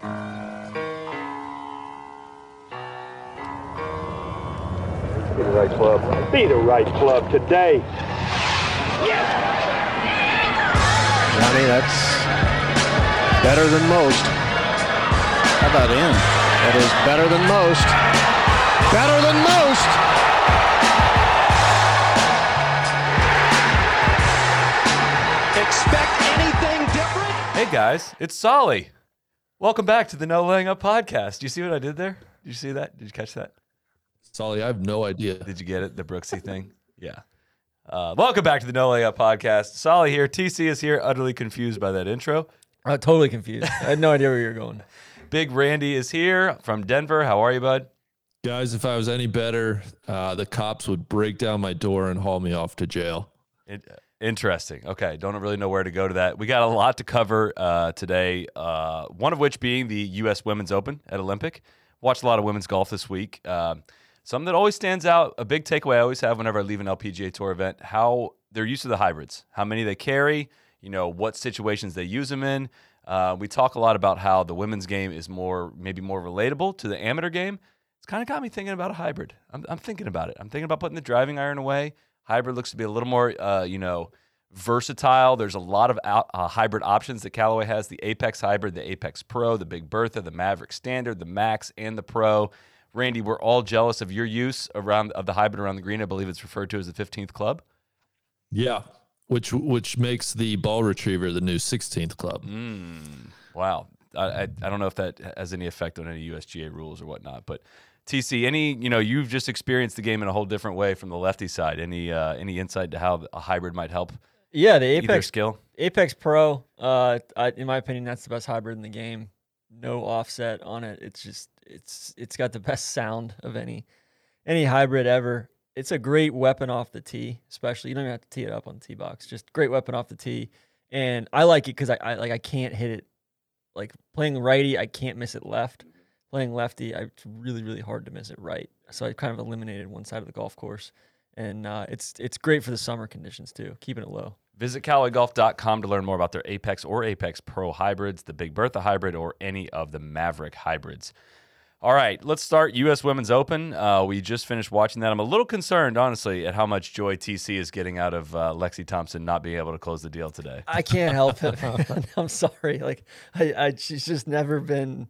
Be the right club. Be the right club today. Johnny, that's better than most. How about in? That is better than most. Better than most. Expect anything different? Hey guys, it's Solly. Welcome back to the No Laying Up podcast. Do you see what I did there? Did you see that? Did you catch that? Solly, I have no idea. Did you get it? The Brooksy thing? Yeah. Uh, welcome back to the No Laying Up podcast. Solly here. TC is here, utterly confused by that intro. I'm totally confused. I had no idea where you were going. Big Randy is here from Denver. How are you, bud? Guys, if I was any better, uh, the cops would break down my door and haul me off to jail. In- interesting. Okay, don't really know where to go to that. We got a lot to cover uh, today. Uh, one of which being the U.S. Women's Open at Olympic. Watched a lot of women's golf this week. Um, something that always stands out. A big takeaway I always have whenever I leave an LPGA Tour event: how they're used to the hybrids, how many they carry. You know what situations they use them in. Uh, we talk a lot about how the women's game is more, maybe more relatable to the amateur game. It's kind of got me thinking about a hybrid. I'm, I'm thinking about it. I'm thinking about putting the driving iron away. Hybrid looks to be a little more, uh, you know, versatile. There's a lot of out, uh, hybrid options that Callaway has: the Apex Hybrid, the Apex Pro, the Big Bertha, the Maverick Standard, the Max, and the Pro. Randy, we're all jealous of your use around of the hybrid around the green. I believe it's referred to as the 15th club. Yeah, which which makes the ball retriever the new 16th club. Mm, wow. I, I, I don't know if that has any effect on any USGA rules or whatnot, but TC, any you know you've just experienced the game in a whole different way from the lefty side. Any uh, any insight to how a hybrid might help Yeah, the Apex skill? Apex Pro. Uh, I, in my opinion, that's the best hybrid in the game. No offset on it. It's just it's it's got the best sound of any any hybrid ever. It's a great weapon off the tee, especially you don't even have to tee it up on the tee box. Just great weapon off the tee, and I like it because I, I like I can't hit it. Like playing righty, I can't miss it left. Playing lefty, I, it's really really hard to miss it right. So I kind of eliminated one side of the golf course, and uh, it's it's great for the summer conditions too, keeping it low. Visit CallawayGolf.com to learn more about their Apex or Apex Pro hybrids, the Big Bertha hybrid, or any of the Maverick hybrids. All right, let's start U.S. Women's Open. Uh, we just finished watching that. I'm a little concerned, honestly, at how much joy TC is getting out of uh, Lexi Thompson not being able to close the deal today. I can't help it. I'm sorry. Like I, I, she's just never been,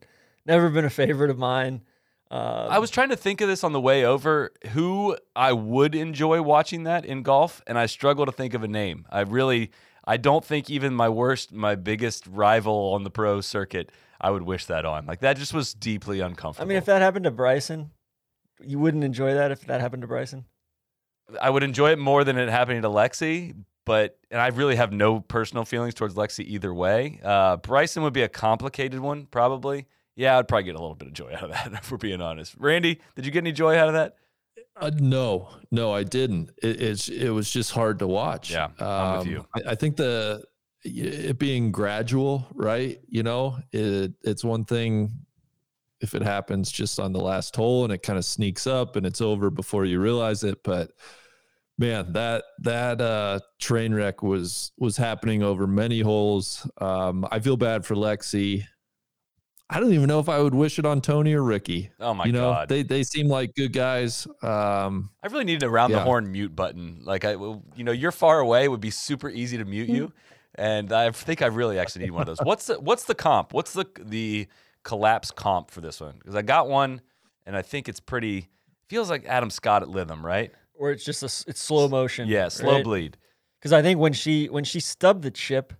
never been a favorite of mine. Uh, I was trying to think of this on the way over, who I would enjoy watching that in golf, and I struggle to think of a name. I really, I don't think even my worst, my biggest rival on the pro circuit, I would wish that on. Like that just was deeply uncomfortable. I mean, if that happened to Bryson, you wouldn't enjoy that if that happened to Bryson. I would enjoy it more than it happening to Lexi, but and I really have no personal feelings towards Lexi either way. Uh, Bryson would be a complicated one, probably. Yeah, I'd probably get a little bit of joy out of that, if we're being honest. Randy, did you get any joy out of that? Uh, no, no, I didn't. It, it's it was just hard to watch. Yeah, I'm with Um, you. I, I think the it being gradual, right? You know, it it's one thing if it happens just on the last hole and it kind of sneaks up and it's over before you realize it, but man, that that uh, train wreck was was happening over many holes. Um, I feel bad for Lexi. I don't even know if I would wish it on Tony or Rickie. Oh my you know, god, they they seem like good guys. Um, I really need a round the horn mute button. Like I, you know, you're far away it would be super easy to mute you, and I think I really actually need one of those. What's the what's the comp? What's the the collapse comp for this one? Because I got one, and I think it's pretty. Feels like Adam Scott at Lytham, right? Or it's just a, it's slow motion. Yeah, slow bleed Because I think when she when she stubbed the chip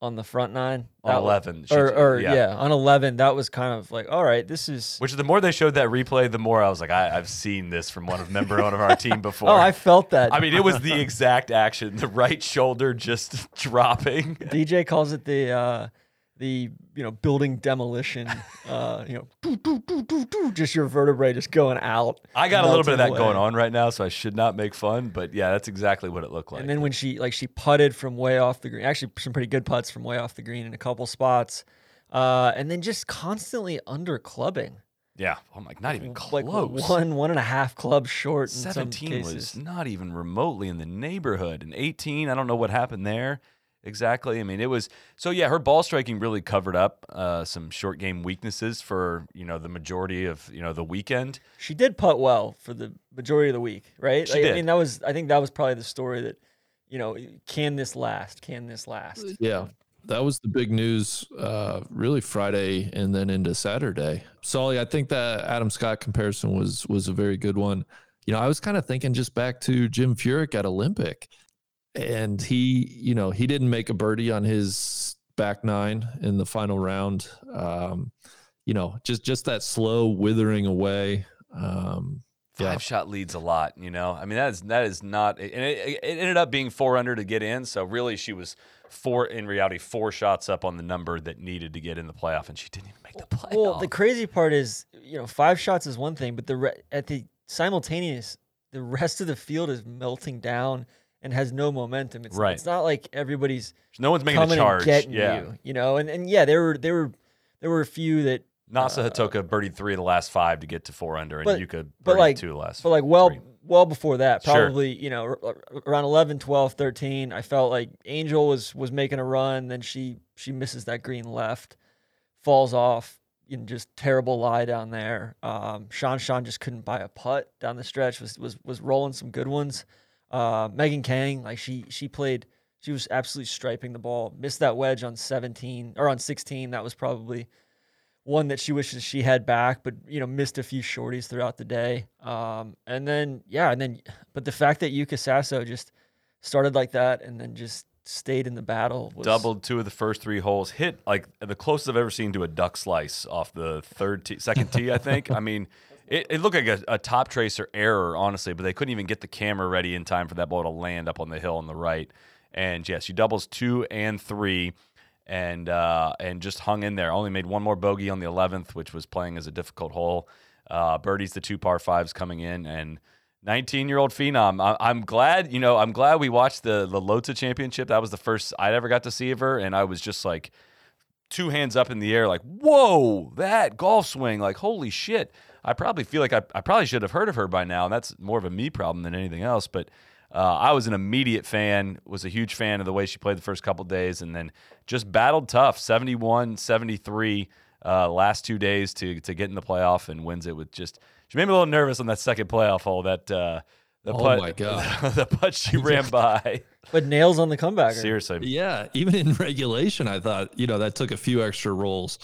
on the front nine on that eleven. or, or yeah. on eleven, that was kind of like, all right, this is. Which the more they showed that replay, the more I was like, I, I've seen this from one of member one of our team before. Oh, I felt that. I mean, it was the exact action. The right shoulder just dropping. DJ calls it the uh, the you know building demolition. Uh, you know, doo, doo, doo, doo, doo, just your vertebrae just going out. I got a little bit of that melting going on right now, so I should not make fun. But yeah, that's exactly what it looked like. And then when she like she putted from way off the green, actually some pretty good putts from way off the green in a couple spots, uh, and then just constantly under clubbing, yeah, I'm like not even close. like one one and a half clubs short. In some Seventeen was not even remotely in the neighborhood, and eighteen, I don't know what happened there. Exactly. I mean, it was so yeah. Her ball striking really covered up uh, some short game weaknesses for you know the majority of you know the weekend. She did putt well for the majority of the week, right? She Like, did. I mean, that was I think that was probably the story that, you know, can this last? Can this last? Yeah. That was the big news, uh, really Friday and then into Saturday. Solly, I think that Adam Scott comparison was was a very good one. You know, I was kind of thinking just back to Jim Furyk at Olympic, and he, you know, he didn't make a birdie on his back nine in the final round. Um, you know, just just that slow withering away. Um, Five Yeah. shot leads a lot. You know, I mean that is that is not, and it, it ended up being four under to get in. So really, she was four in reality four shots up on the number that needed to get in the playoff, and she didn't even make the playoff. Well, the crazy part is, you know, five shots is one thing, but the re- at the simultaneous, the rest of the field is melting down and has no momentum. It's, Right. it's not like everybody's no one's making a charge. yeah, you, you know. And and yeah, there were there were there were a few that, Nasa Hataoka birdied three of the last five to get to four under, and But- Yuka birdied but like two last. but like well three. well before that, Sure. probably you know ar- ar- around 11, 12, 13, I felt like Angel was was making a run, then she she misses that green left, falls off. In just terrible lie down there. Um, Sean Sean just couldn't buy a putt down the stretch. Was was was rolling some good ones. Uh, Megan Khang, like she she played, she was absolutely striping the ball. Missed that wedge on 17 or on 16. That was probably one that she wishes she had back, but you know missed a few shorties throughout the day. Um, and then yeah, and then but the fact that Yuka Saso just started like that and then just stayed in the battle was doubled two of the first three holes, hit like the closest I've ever seen to a duck slice off the third tee, second tee, I think. I mean, it, it looked like a, a top tracer error, honestly, but they couldn't even get the camera ready in time for that ball to land up on the hill on the right. And yes, she doubles two and three, and uh, and just hung in there. Only made one more bogey on the eleventh, which was playing as a difficult hole. Uh, birdies the two par fives coming in, and 19 year old phenom. I, I'm glad, you know, I'm glad we watched the the Lotte Championship. That was the first I'd ever got to see of her, and I was just like two hands up in the air, like, whoa, that golf swing, like, holy shit. I probably feel like I, I probably should have heard of her by now, and that's more of a me problem than anything else. But uh, I was an immediate fan, was a huge fan of the way she played the first couple days, and then just battled tough 71, 73 uh, last two days to to get in the playoff and wins it with just. She made me a little nervous on that second playoff hole. That uh, the Oh putt, my God. the putt she ran by. but nails on the comeback. Seriously, Yeah, even in regulation, I thought you know that took a few extra rolls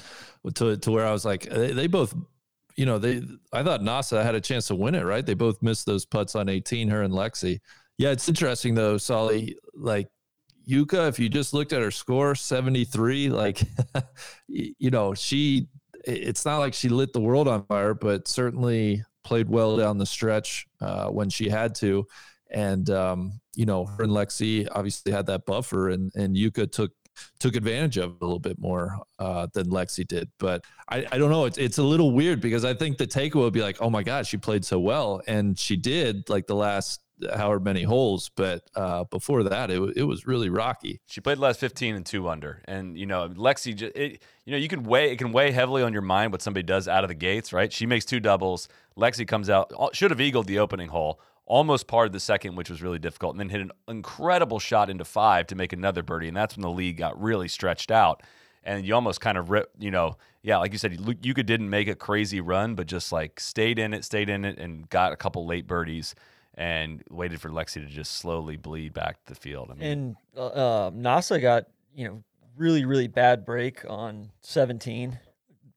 to to where I was like they, they both, you know, they I thought NASA had a chance to win it, right? They both missed those putts on 18, her and Lexi. Yeah, it's interesting though, Solly. Like Yuka, if you just looked at her score, 73, like you know, she it's not like she lit the world on fire, but certainly played well down the stretch uh, when she had to. And um, you know, her and Lexi obviously had that buffer, and and Yuka took took advantage of a little bit more uh, than Lexi did. But I, I don't know. It's it's a little weird because I think the takeaway would be like, oh my God, she played so well, and she did like the last however many holes. But uh, before that, it it was really rocky. She played the last 15 and two under. And, you know, Lexi, ju- it, you know, you can weigh, it can weigh heavily on your mind what somebody does out of the gates, right? She makes two doubles. Lexi comes out, should have eagled the opening hole, almost parred the second, which was really difficult, and then hit an incredible shot into five to make another birdie. And that's when the lead got really stretched out. And you almost kind of rip, you know, yeah, like you said, Lu- Yuka didn't make a crazy run, but just like stayed in it, stayed in it, and got a couple late birdies and waited for Lexi to just slowly bleed back to the field. I mean, And uh, uh, NASA got you know really really bad break on 17,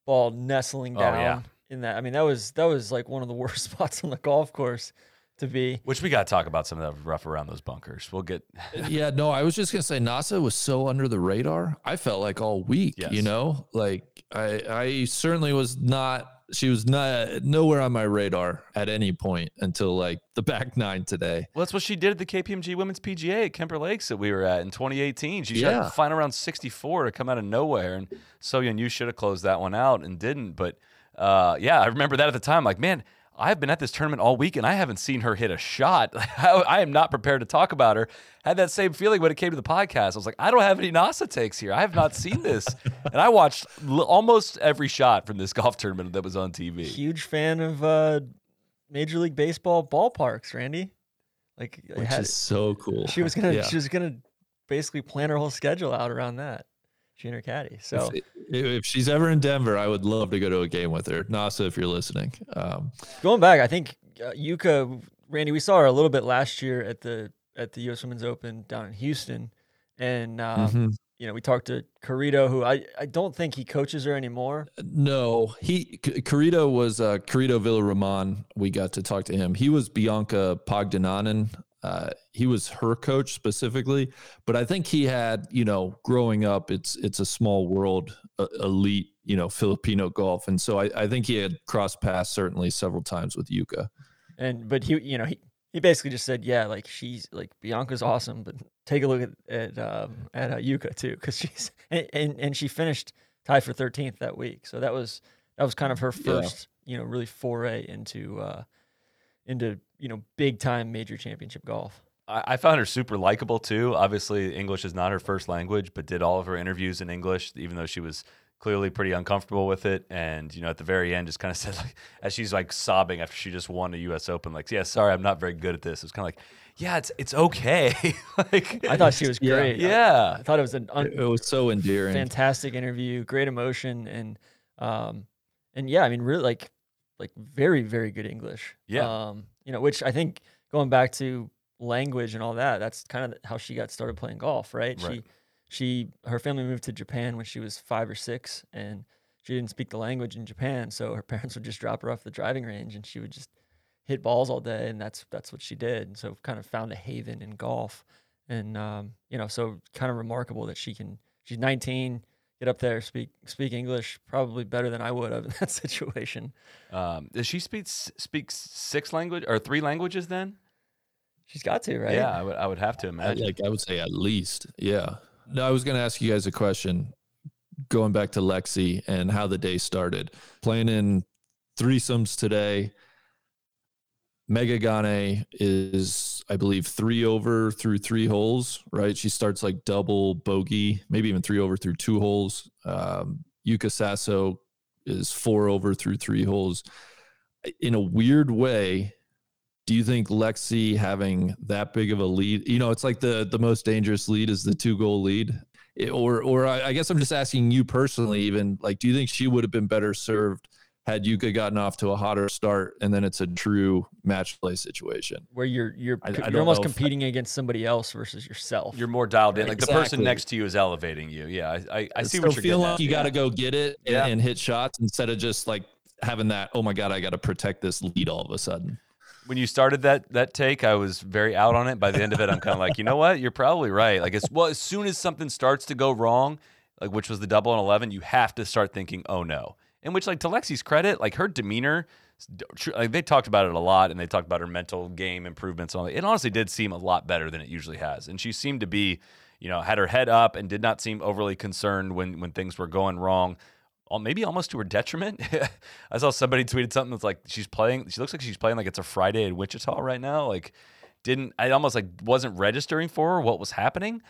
ball nestling Oh, down yeah. in that. I mean that was that was like one of the worst spots on the golf course to be. Which we got to talk about some of the rough around those bunkers. We'll get yeah, no, I was just gonna say NASA was so under the radar. I felt like all week, Yes. you know, like I I certainly was not. She was not nowhere on my radar at any point until like the back nine today. Well, that's what she did at the KPMG Women's PGA at Kemper Lakes that we were at in 2018. She shot Yeah. the final round 64 to come out of nowhere, and So Yeon, you should have closed that one out and didn't. But uh, yeah, I remember that at the time. Like, man, I've been at this tournament all week and I haven't seen her hit a shot. I, I am not prepared to talk about her. Had that same feeling when it came to the podcast. I was like, I don't have any NASA takes here. I have not seen this, and I watched l- almost every shot from this golf tournament that was on TV. Huge fan of uh, Major League Baseball ballparks, Randy. Like, which had- is so cool. she was gonna Yeah. she was gonna basically plan her whole schedule out around that. Her caddy. So if, if she's ever in Denver, I would love to go to a game with her. Nasa, if you're listening. Um, going back, I think uh, Yuka, Randy, we saw her a little bit last year at the at the U.S. Women's Open down in Houston, and um, mhm. you know we talked to Carrito, who I I don't think he coaches her anymore. No, he Carrito was uh, Carrito Villaroman. We got to talk to him. He was Bianca Pagdanganan. Uh, he was her coach specifically, but I think he had, you know, growing up, it's it's a small world, uh, elite, you know, Filipino golf, and so I, I think he had crossed paths certainly several times with Yuka. And but he, you know, he, he basically just said, yeah, like she's like Bianca's awesome, but take a look at at um, at uh, Yuka too, because she's and, and and she finished tied for thirteenth that week, so that was that was kind of her Yeah. first, you know, really foray into uh into you know big time major championship golf. I, I found her super likable too. Obviously, English is not her first language, but did all of her interviews in English, even though she was clearly pretty uncomfortable with it. And you know, at the very end, just kind of said like, as she's like sobbing after she just won a U.S. Open, like, "Yeah, sorry, I'm not very good at this." It's kind of like, "Yeah, it's it's okay." like, I thought she was great. I- yeah, I, thought it was an un- It, it was so endearing. fantastic interview, great emotion, and um, and yeah, I mean, really like like very very good English. Yeah. Um, you know, which I think going back to language and all that, that's kind of how she got started playing golf, right? Right. She she her family moved to Japan when she was five or six, and she didn't speak the language in Japan, so her parents would just drop her off the driving range, and she would just hit balls all day, and that's that's what she did. And so kind of found a haven in golf, and um, you know, so kind of remarkable that she can. She's 19, get up there, speak speak English probably better than I would have in that situation. Um, does she speak speak six language or three languages then? She's got to, right? Yeah, I would I would have to I- imagine. like I would say at least, yeah. No, I was going to ask you guys a question. Going back to Lexi and how the day started, playing in threesomes today. Megha Ganne is, I believe, three over through three holes, right? She starts like double bogey, maybe even three over through two holes. Um, Yuka Saso is four over through three holes. In a weird way, do you think Lexi having that big of a lead, you know, it's like the the most dangerous lead is the two goal lead, It- or or I, I guess I'm just asking you personally, even like, do you think she would have been better served had Yuka gotten off to a hotter start and then it's a true match play situation? Where you're you're I- I you're almost know if- competing against somebody else versus yourself. You're more dialed in. Like the person next to you is elevating you. Yeah, I I, I see so what you're feel like at. you got to go get it and, Yeah. and hit shots instead of just like having that. Oh my god, I got to protect this lead all of a sudden. when you started that that take, I was very out on it. By the end of it, I'm kind of like, you know what? You're probably right. Like, it's well, as soon as something starts to go wrong, like which was the double and eleven, you have to start thinking, oh no. In which, like to Lexi's credit, like her demeanor, like they talked about it a lot, and they talked about her mental game improvements. On it, it honestly did seem a lot better than it usually has, and she seemed to be, you know, had her head up and did not seem overly concerned when when things were going wrong maybe almost to her detriment. I saw somebody tweeted something that's like she's playing. She looks like she's playing like it's a Friday in Wichita right now. Like, didn't I almost like wasn't registering for her what was happening?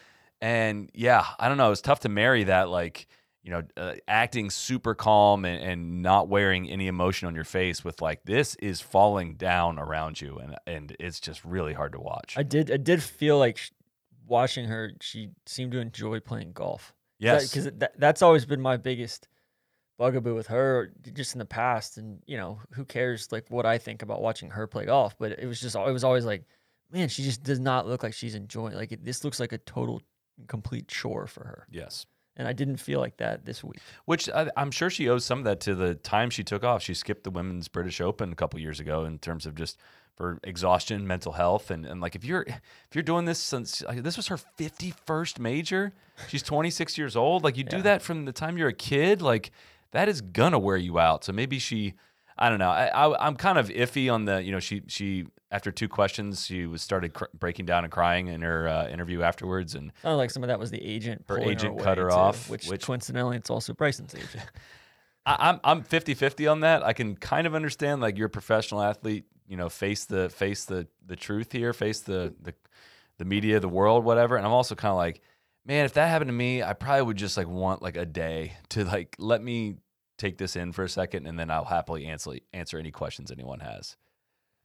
And yeah, I don't know. It was tough to marry that like you know uh, acting super calm and, and not wearing any emotion on your face with like this is falling down around you and and it's just really hard to watch. I did I did feel like sh- watching her. She seemed to enjoy playing golf. yes, because that, that's always been my biggest bugaboo with her just in the past and you know who cares like what i think about watching her play golf but it was just it was always like man she just does not look like she's enjoying like it, this looks like a total complete chore for her yes. And i didn't feel like that this week Which I, I'm sure she owes some of that to the time she took off. She skipped the women's British Open a couple years ago in terms of just for exhaustion, mental health, and, and like if you're if you're doing this since like, this was her 51st major, she's 26 years old. Like you do that from the time you're a kid, like that is gonna wear you out. So maybe she, I don't know. I, I I'm kind of iffy on the you know she she after two questions she was started cr- breaking down and crying in her uh, interview afterwards and sounded like some of that was the agent Her agent away, cut her too, off, which, which- coincidentally it's also bryson's agent I, I'm I'm 50-50 on that. I can kind of understand like you're a professional athlete, you know, face the face the the truth here, face the the the media, the world, whatever. And I'm also kind of like, man, if that happened to me, I probably would just like want like a day to like let me take this in for a second, and then I'll happily answer answer any questions anyone has.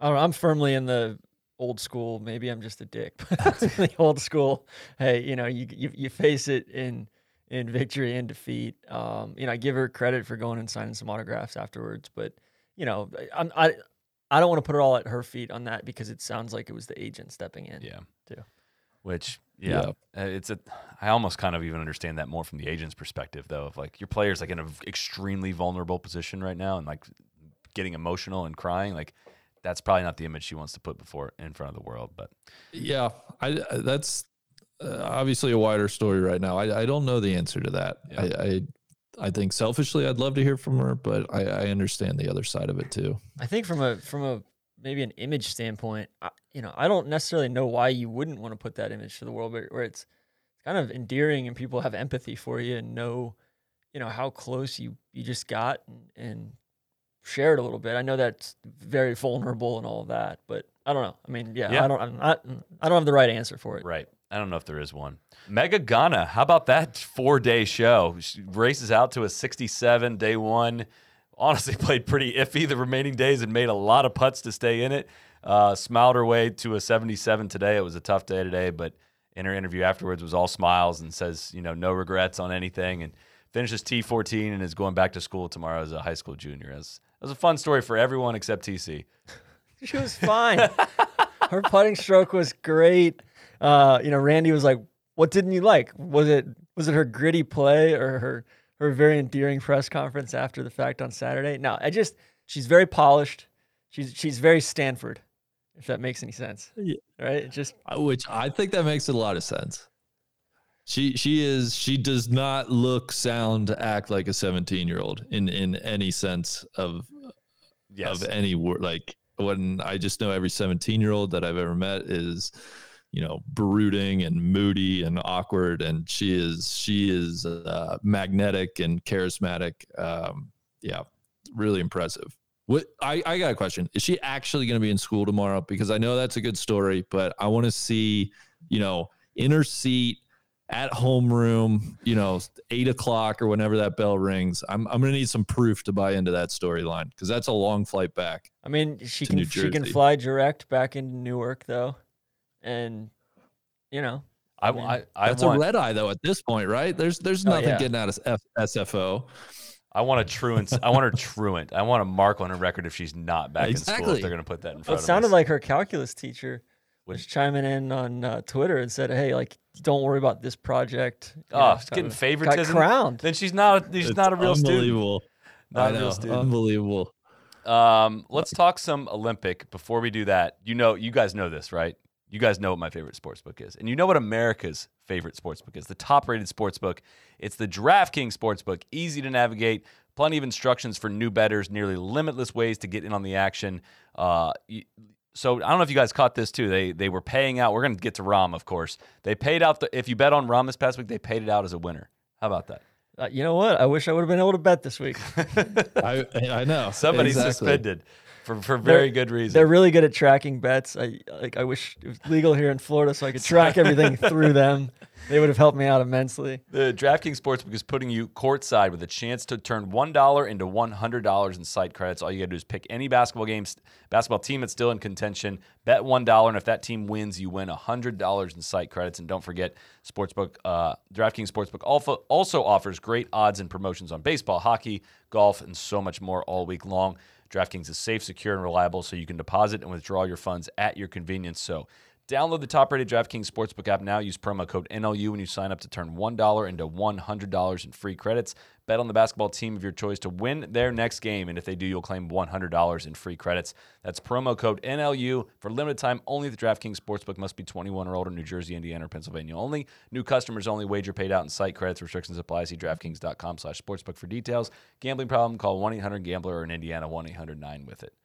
Know, I'm firmly in the old school. Maybe I'm just a dick, but that's really old school. Hey, you know, you, you you face it in in victory and defeat. Um, you know, I give her credit for going and signing some autographs afterwards, but you know, I'm I I don't want to put it all at her feet on that because it sounds like it was the agent stepping in. Yeah. Too. Which yeah, uh, it's a. I almost kind of even understand that more from the agent's perspective, though. Of like your player's like in an extremely vulnerable position right now, and like getting emotional and crying, like that's probably not the image she wants to put before in front of the world. But Yeah, I that's uh, obviously a wider story right now. I, I don't know the answer to that. Yeah. I, I I think selfishly, I'd love to hear from her, but I, I understand the other side of it too. I think from a from a maybe an image standpoint, I, you know, I don't necessarily know why you wouldn't want to put that image to the world, but where it's kind of endearing and people have empathy for you and know, you know, how close you you just got and, and share it a little bit. I know that's very vulnerable and all of that, but I don't know. I mean, yeah, Yeah. I don't, I'm not, mm, I don't have the right answer for it. right, I don't know if there is one. Megha Ganne, how about that four day show? She races out to a 67 day one. Honestly, played pretty iffy the remaining days and made a lot of putts to stay in it. Uh, smiled her way to a 77 today. It was a tough day today, but in her interview afterwards was all smiles and says, you know, no regrets on anything and finishes T14 and is going back to school tomorrow as a high school junior. It was, it was a fun story for everyone except TC. She was fine. her putting stroke was great. Uh, you know, Randy was like, "What didn't you like? Was it was it her gritty play or her her very endearing press conference after the fact on Saturday?" No, I just she's very polished. She's she's very Stanford, if that makes any sense. Yeah. Right? It just Which I think that makes a lot of sense. She she is she does not look sound act like a 17 year old in in any sense of Yes. of any word like when I just know every 17 year old that I've ever met is you know brooding and moody and awkward and she is she is uh, magnetic and charismatic um yeah really impressive what I, I got a question. Is she actually going to be in school tomorrow? Because i know that's a good story but i want to see you know in her seat at homeroom you know eight o'clock or whenever that bell rings. I'm, I'm going to need some proof to buy into that storyline because that's a long flight back I mean, she can she can fly direct back into Newark though. And you know, I, mean, I, I that's want, a red eye though at this point right? There's there's Oh, nothing yeah. getting out of F- sfo I want a truant. I want her truant. I want a mark on her record if she's not back in school. If they're going to put that in Well, front it of sounded us. like her calculus teacher Would- was chiming in on uh, Twitter and said, "Hey, like, don't worry about this project." you oh, know, she's getting favoritism. Got crowned. Then she's not. She's It's not a real student. unbelievable Not I a real student. unbelievable Um, let's talk some Olympic. Before we do that, you know, you guys know this, right? You guys know what my favorite sports book is, and you know what America's favorite sports book is. The top-rated sports book. It's the DraftKings Sportsbook. Easy to navigate. Plenty of instructions for new betters. Nearly limitless ways to get in on the action. Uh, so I don't know if you guys caught this too. They they were paying out. We're going to get to Rahm, of course. They paid out the if you bet on Rahm this past week, they paid it out as a winner. How about that? Uh, you know what? I wish I would have been able to bet this week. I, I know Somebody's exactly. suspended for for very good reason. They're really good at tracking bets. I like. I wish it was legal here in Florida so I could track everything through them. They would have helped me out immensely. The DraftKings Sportsbook is putting you courtside with a chance to turn $1 into $100 in site credits. All you got to do is pick any basketball game, basketball team that's still in contention, bet $1, and if that team wins, you win $100 in site credits. And don't forget, Sportsbook, uh, DraftKings Sportsbook also, also offers great odds and promotions on baseball, hockey, golf, and so much more all week long. DraftKings is safe, secure, and reliable, so you can deposit and withdraw your funds at your convenience. So, Download the top-rated DraftKings Sportsbook app now. Use promo code NLU when you sign up to turn $1 into $100 in free credits. Bet on the basketball team of your choice to win their next game, and if they do, you'll claim $100 in free credits. That's promo code NLU for limited time only. The DraftKings Sportsbook must be 21 or older. New Jersey, Indiana, or Pennsylvania only. New customers only. Wager paid out in site credits. Restrictions apply. See DraftKings.com slash sportsbook for details. Gambling problem? Call 1-800-GAMBLER or in Indiana 1-800-9-WITH-IT.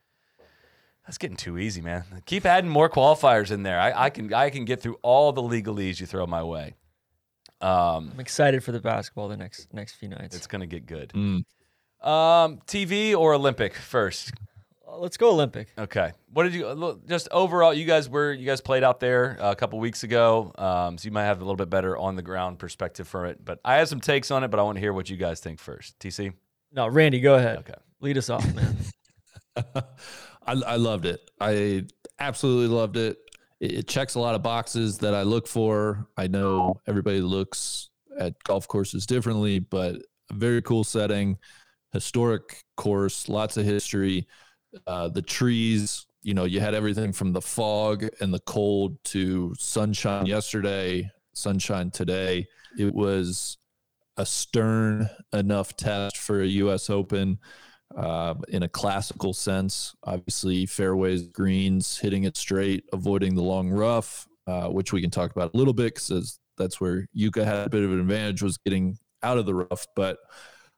That's getting too easy, man. Keep adding more qualifiers in there. I, I can I can get through all the legalese you throw my way. Um, I'm excited for the basketball the next next few nights. it's gonna get good. Mm. Um, TV or Olympic first? Uh, Let's go Olympic. Okay. What did you look, just overall? You guys were you guys played out there a couple weeks ago, um, so you might have a little bit better on the ground perspective for it. But I have some takes on it, but I want to hear what you guys think first. TC. No, Randy, go ahead. Okay. Lead us off, man. I, I loved it. I absolutely loved it. it, it checks a lot of boxes that I look for. I know everybody looks at golf courses differently, but a very cool setting, historic course, lots of history. Uh, the trees, you know, you had everything from the fog and the cold to sunshine yesterday, sunshine today. It was a stern enough test for a U.S. Open uh, in a classical sense. Obviously, fairways, greens, hitting it straight, avoiding the long rough, uh, which we can talk about a little bit because that's where Yuka had a bit of an advantage was getting out of the rough. But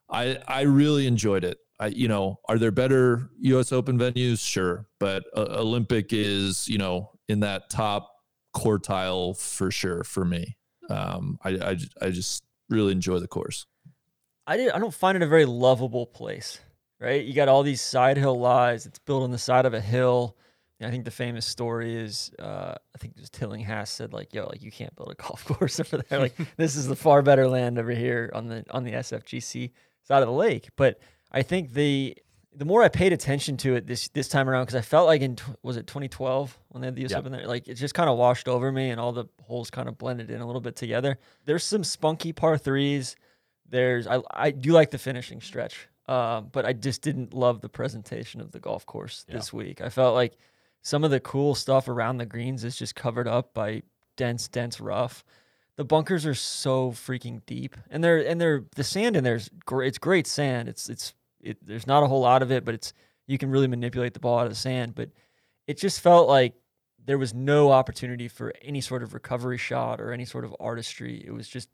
I I really enjoyed it. I you know are there better U.S. Open venues? Sure, but uh, Olympic is you know in that top quartile for sure for me. Um, I, I I just really enjoy the course. I did. I don't find it a very lovable place, right? You got all these side hill lies. It's built on the side of a hill. And I think the famous story is, uh, I think it was Tillinghast said like, "Yo, like you can't build a golf course over there. Like this is the far better land over here on the on the SFGC side of the lake." But I think the the more I paid attention to it this this time around, because I felt like in was it 2012 when they had the US Yep. Open there, like it just kind of washed over me, and all the holes kind of blended in a little bit together. There's some spunky par threes. There's I I do like the finishing stretch, uh, but I just didn't love the presentation of the golf course Yeah. this week. I felt like some of the cool stuff around the greens is just covered up by dense, dense rough. The bunkers are so freaking deep, and they're and they're the sand in there's great. It's great sand. It's it's it. There's not a whole lot of it, but it's you can really manipulate the ball out of the sand. But it just felt like there was no opportunity for any sort of recovery shot or any sort of artistry. It was just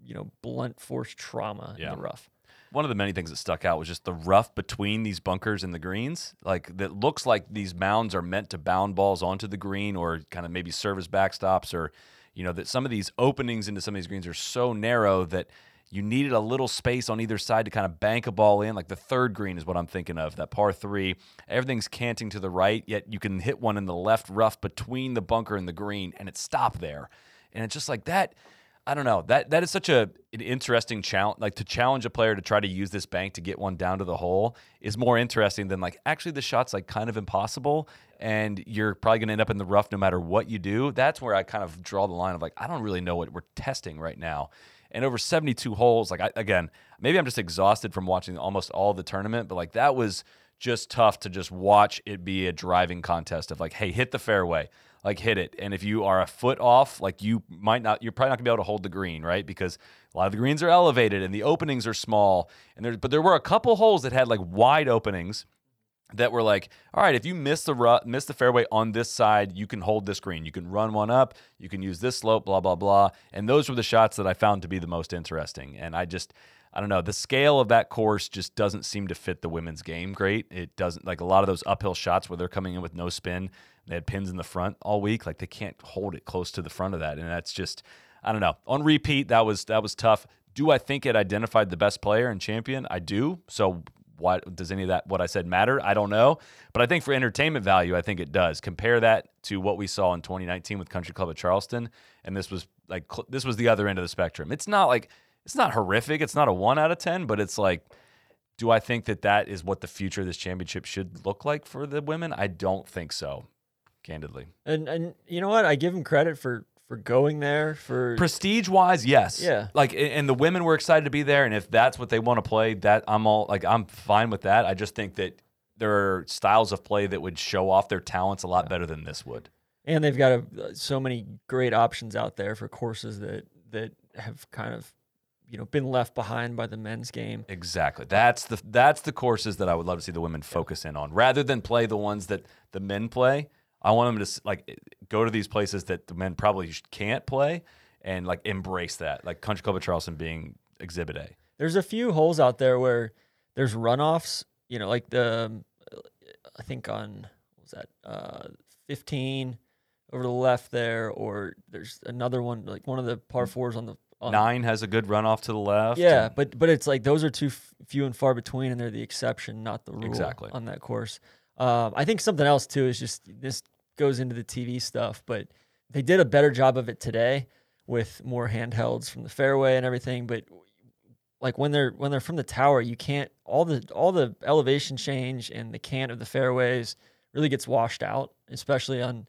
you know blunt force trauma Yeah. in the rough. One of the many things that stuck out was just the rough between these bunkers and the greens. Like that looks like these mounds are meant to bound balls onto the green or kind of maybe serve as backstops or you know that some of these openings into some of these greens are so narrow that you needed a little space on either side to kind of bank a ball in. Like the third green is what I'm thinking of, that par three. Everything's canting to the right, yet you can hit one in the left rough between the bunker and the green, and it stopped there. And it's just like that. I don't know. That that is such a an interesting challenge. Like to challenge a player to try to use this bank to get one down to the hole is more interesting than like actually the shot's like kind of impossible, and you're probably going to end up in the rough no matter what you do. That's where I kind of draw the line of like I don't really know what we're testing right now. And over 72 holes, like I, again, maybe I'm just exhausted from watching almost all the tournament, but like that was just tough to just watch it be a driving contest of like, hey, hit the fairway, like hit it. And if you are a foot off, like you might not, you're probably not gonna be able to hold the green, right? Because a lot of the greens are elevated and the openings are small. And there, but there were a couple holes that had like wide openings that were like, all right, if you miss the ru- miss the fairway on this side, you can hold this green. You can run one up. You can use this slope. Blah blah blah. And those were the shots that I found to be the most interesting. And I just, I don't know, the scale of that course just doesn't seem to fit the women's game great. It doesn't like a lot of those uphill shots where they're coming in with no spin. They had pins in the front all week. Like they can't hold it close to the front of that, and that's just, I don't know. On repeat, that was that was tough. Do I think it identified the best player and champion? I do. So what does any of that what I said matter? I don't know, but I think for entertainment value, I think it does. Compare that to what we saw in 2019 with Country Club of Charleston, and this was like this was the other end of the spectrum. It's not like it's not horrific. It's not a one out of ten, but it's like, do I think that that is what the future of this championship should look like for the women? I don't think so, candidly. And and you know what? I give him credit for for going there for Prestige wise, yes. Yeah. Like, and the women were excited to be there, and if that's what they want to play, that I'm all like, I'm fine with that. I just think that there are styles of play that would show off their talents a lot better than this would. and they've got a, so many great options out there for courses that that have kind of you know been left behind by the men's game. Exactly. That's the that's the courses that I would love to see the women focus in on, rather than play the ones that the men play. I want them to like go to these places that the men probably can't play, and like embrace that, like Country Club of Charleston being Exhibit A. There's a few holes out there where there's runoffs. You know, like the um, I think on what was that uh, 15 over the left there, or there's another one like one of the par fours on the on, Nine has a good runoff to the left. Yeah, and- but but it's like those are too f- few and far between, and they're the exception, not the rule Exactly. on that course. Um, I think something else too is just this goes into the TV stuff, but they did a better job of it today with more handhelds from the fairway and everything. But like when they're when they're from the tower, you can't all the all the elevation change and the cant of the fairways really gets washed out, especially on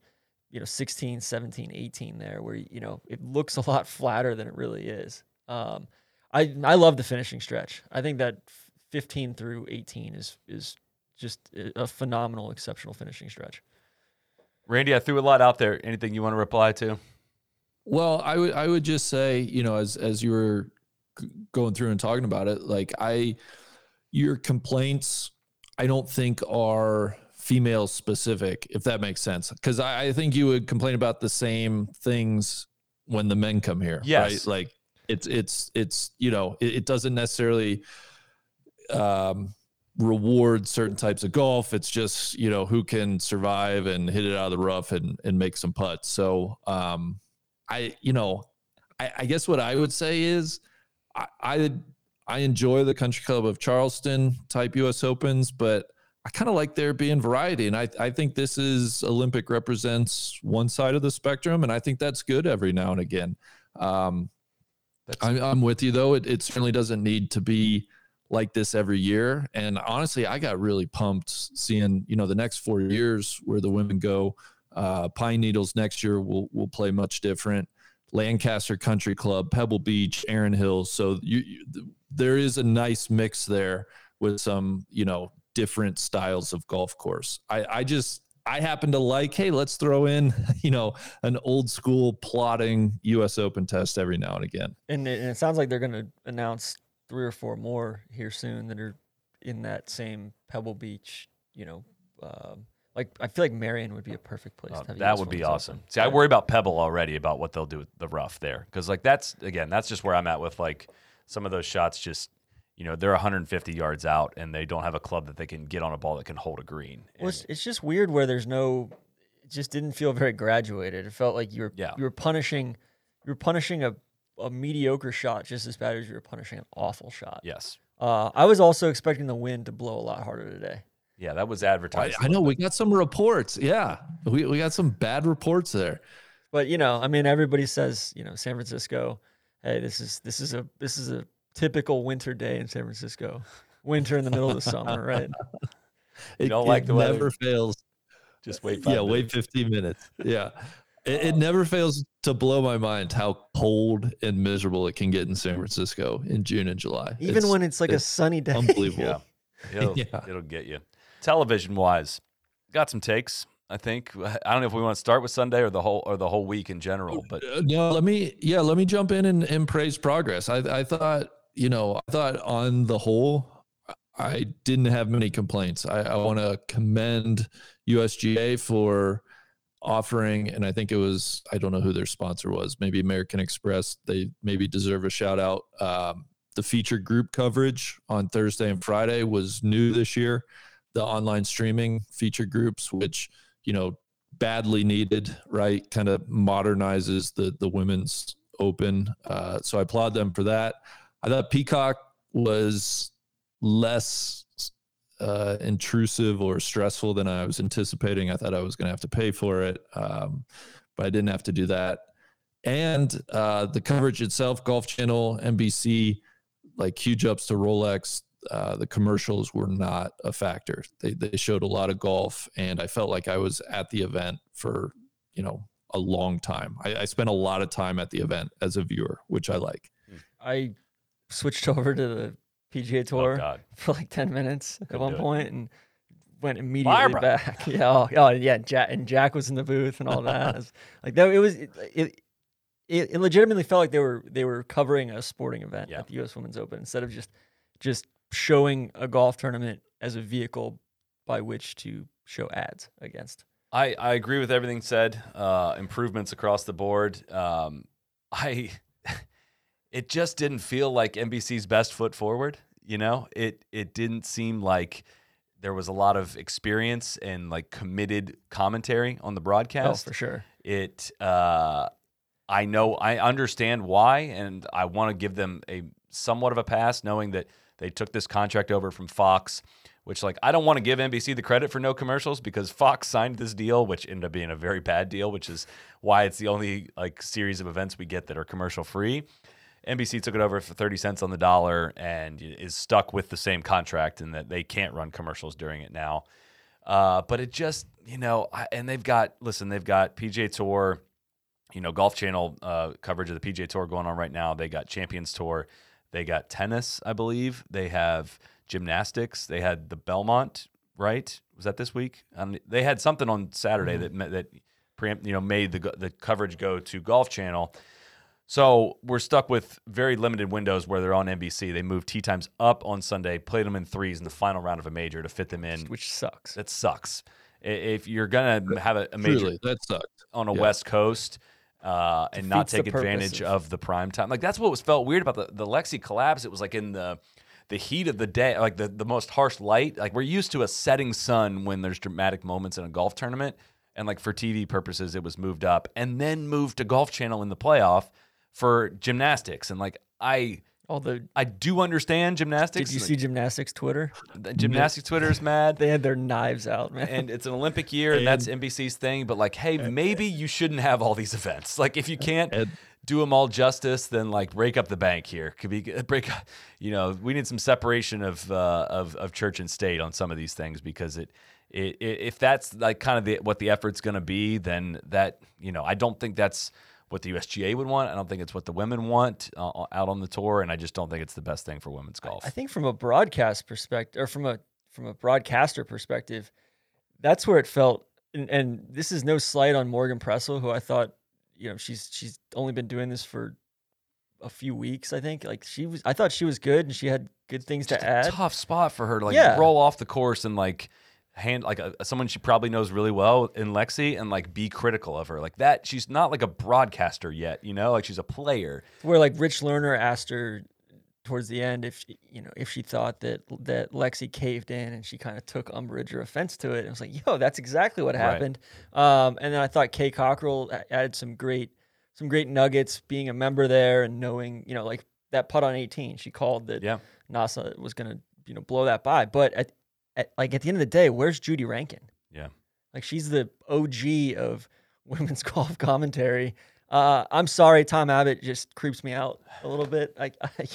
you know 16 17 18 there where you know it looks a lot flatter than it really is um, i i love the finishing stretch i think that 15 through 18 is is just a phenomenal exceptional finishing stretch Randy, I threw a lot out there. Anything you want to reply to? Well, I would I would just say, you know, as as you were going through and talking about it, like I your complaints I don't think are female specific, if that makes sense. Because I, I think you would complain about the same things when the men come here. Yes. Right? Like it's it's it's you know, it, it doesn't necessarily um reward certain types of golf. It's just, you know, who can survive and hit it out of the rough and and make some putts. So um I, you know, I, I guess what I would say is I, I I enjoy the country club of Charleston type US Opens, but I kind of like there being variety. And I, I think this is Olympic represents one side of the spectrum. And I think that's good every now and again. Um, I'm, I'm with you though. It, it certainly doesn't need to be like this every year. And honestly, I got really pumped seeing, you know, the next four years where the women go. Uh, Pine Needles next year will will play much different. Lancaster Country Club, Pebble Beach, Erin Hills. So you, you there is a nice mix there with some, you know, different styles of golf course. I, I just I happen to like, hey, let's throw in, you know, an old school plotting US Open test every now and again. and it, and it sounds like they're going to announce three or four more here soon that are in that same Pebble Beach. You know, um, like I feel like Merion would be a perfect place. Oh, to have that would be Women's Open. awesome. See, I worry about Pebble already about what they'll do with the rough there because, like, that's again, that's just where I'm at with like some of those shots. Just you know, they're 150 yards out and they don't have a club that they can get on a ball that can hold a green. Well, it's, it's just weird where there's no. It just didn't feel very graduated. It felt like you were Yeah. you were punishing you were punishing a, a mediocre shot just as bad as you were punishing an awful shot. yes, Uh, I was also expecting the wind to blow a lot harder today. yeah, that was I, advertised. a I know little we got some reports. Yeah. We, we got some bad reports there. But you know, I mean, everybody says you know San Francisco. Hey, this is this is a this is a typical winter day in San Francisco. Winter in the middle of the summer, right? It, don't like it the weather. never fails. Just wait. Five Yeah, wait 15 minutes. Yeah. It, it never fails to blow my mind how cold and miserable it can get in San Francisco in June and July. Even It's when it's like a sunny day. unbelievable. Yeah, it'll, Yeah. it'll get you. Television wise, got some takes. I think I don't know if we want to start with Sunday or the whole or the whole week in general, but Uh, no, let me yeah, let me jump in and, and praise progress. I I thought you know I thought on the whole I didn't have many complaints. I, I want to commend USGA for offering, and I think it was I don't know who their sponsor was, maybe American Express. They maybe deserve a shout out. Um, the featured group coverage on Thursday and Friday was new this year. The online streaming featured groups, which you know badly needed, right? Kind of modernizes the the women's open. Uh, so I applaud them for that. I thought Peacock was less uh, intrusive or stressful than I was anticipating. I thought I was going to have to pay for it, um, but I didn't have to do that. And uh, the coverage itself, Golf Channel, NBC, like huge ups to Rolex. Uh, the commercials were not a factor. They they showed a lot of golf, and I felt like I was at the event for you know a long time. I, I spent a lot of time at the event as a viewer, which I like. I switched over to the PGA oh Tour god, for like ten minutes at Couldn't one point and went immediately Barbara. back. Yeah, oh, oh yeah, Jack and Jack was in the booth and all that. Was like that. It was it, it. It legitimately felt like they were they were covering a sporting event Yeah. at the U.S. Women's Open instead of just just showing a golf tournament as a vehicle by which to show ads against. I, I agree with everything said. Uh, improvements across the board. Um, I it just didn't feel like NBC's best foot forward. You know, it it didn't seem like there was a lot of experience and like committed commentary on the Oh, broadcast. for sure. It uh, I know I understand why, and I want to give them a somewhat of a pass, knowing that they took this contract over from Fox which like I don't want to give NBC the credit for no commercials because Fox signed this deal, which ended up being a very bad deal, which is why it's the only like series of events we get that are commercial free. NBC took it over for 30 cents on the dollar and is stuck with the same contract and that they can't run commercials during it now. Uh, but it just, you know, I, and they've got, listen, they've got PGA Tour, you know, Golf Channel uh, coverage of the PGA Tour going on right now. They got Champions Tour. They got tennis, I believe. They have gymnastics. They had the Belmont, right? Was that this week? Um, they had something on Saturday that ma- that preempt, you know made the the coverage go to Golf Channel. So we're stuck with very limited windows where they're on NBC. They moved tee times up on Sunday, played them in threes in the final round of a major to fit them in. which sucks. That sucks. If you're gonna have a, a major Truly, that sucked. on a Yeah. West Coast uh, and not Defeats the take advantage of the prime time. Like that's what was felt weird about the, the Lexi collapse. It was like in the the heat of the day, like the, the most harsh light. Like we're used to a setting sun when there's dramatic moments in a golf tournament. And like for TV purposes, it was moved up and then moved to Golf Channel in the playoff for gymnastics. And like I all the I do understand gymnastics. did you Like, see gymnastics Twitter? the gymnastics Twitter is mad. They had their knives out, man. and it's an Olympic year, and that's NBC's thing. But like, hey, maybe you shouldn't have all these events. Like, if you can't And- do them all justice, then like break up the bank here. Could be break. You know, we need some separation of uh, of of church and state on some of these things because it. It, it, if that's like kind of the, what the effort's going to be, then that you know I don't think that's what the USGA would want. I don't think it's what the women want uh, out on the tour, and I just don't think it's the best thing for women's golf. I think from a broadcast perspective, or from a from a broadcaster perspective, that's where it felt. And, and this is no slight on Morgan Pressel, who I thought, you know, she's she's only been doing this for a few weeks. I think like she was. I thought she was good, and she had good things Just to a add. tough spot for her to like Yeah. roll off the course and like hand like a, someone she probably knows really well in Lexi and like be critical of her like that. She's not like a broadcaster yet, you know, like she's a player. Where like Rich Lerner asked her towards the end if she, you know if she thought that that Lexi caved in, and she kind of took umbrage or offense to it. And I was like, yo, that's exactly what Right. happened. Um, and then I thought Kay Cockerill added some great some great nuggets being a member there and knowing you know like that putt on 18 she called that Yeah. NASA was going to you know blow that by but at, at like at the end of the day where's Judy Rankin Yeah. like she's the OG of women's golf commentary uh, I'm sorry Tom Abbott just creeps me out a little bit I I,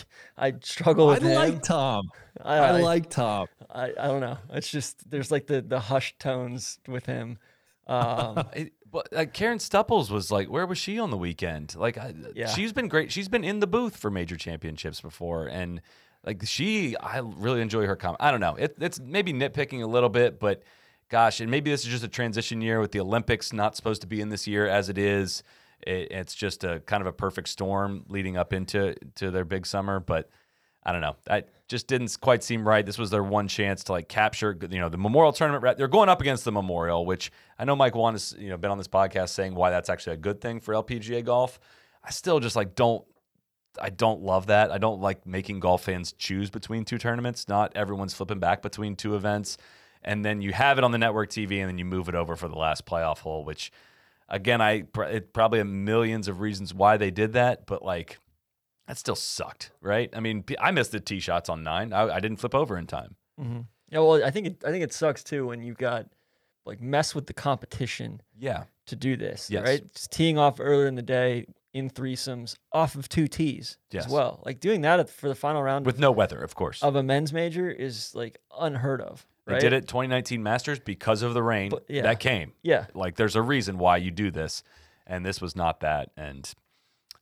I struggle I with him I like Tom. I, I I, like Tom. I, I don't know it's just there's like the the hushed tones with him um, It, but like Karen Stupples was like, where was she on the weekend? Like, I, Yeah. she's been great. She's been in the booth for major championships before, and like she, I really enjoy her comment. I don't know. It, it's maybe nitpicking a little bit, but gosh, and maybe this is just a transition year with the Olympics not supposed to be in this year as it is. It, it's just a kind of a perfect storm leading up into to their big summer, but. I don't know. That just didn't quite seem right. This was their one chance to like capture, you know, the Memorial tournament. They're going up against the Memorial, which I know Mike Whan has, you know, been on this podcast saying why that's actually a good thing for LPGA golf. I still just like don't, I don't love that. I don't like making golf fans choose between two tournaments. Not everyone's flipping back between two events, and then you have it on the network TV, and then you move it over for the last playoff hole. Which, again, I it probably a millions of reasons why they did that, but like that still sucked, right? I mean, I missed the tee shots on nine. I, I didn't flip over in time. Mm-hmm. Yeah, well, I think it, I think it sucks too when you've got like mess with the competition Yeah, to do this, Yes. right? Just teeing off earlier in the day in threesomes off of two tees Yes. as well. Like doing that for the final round with no weather, of course. of a men's major is like unheard of. They did it 2019 Masters because of the rain But- yeah. that came. Yeah. Like there's a reason why you do this, and this was not that. And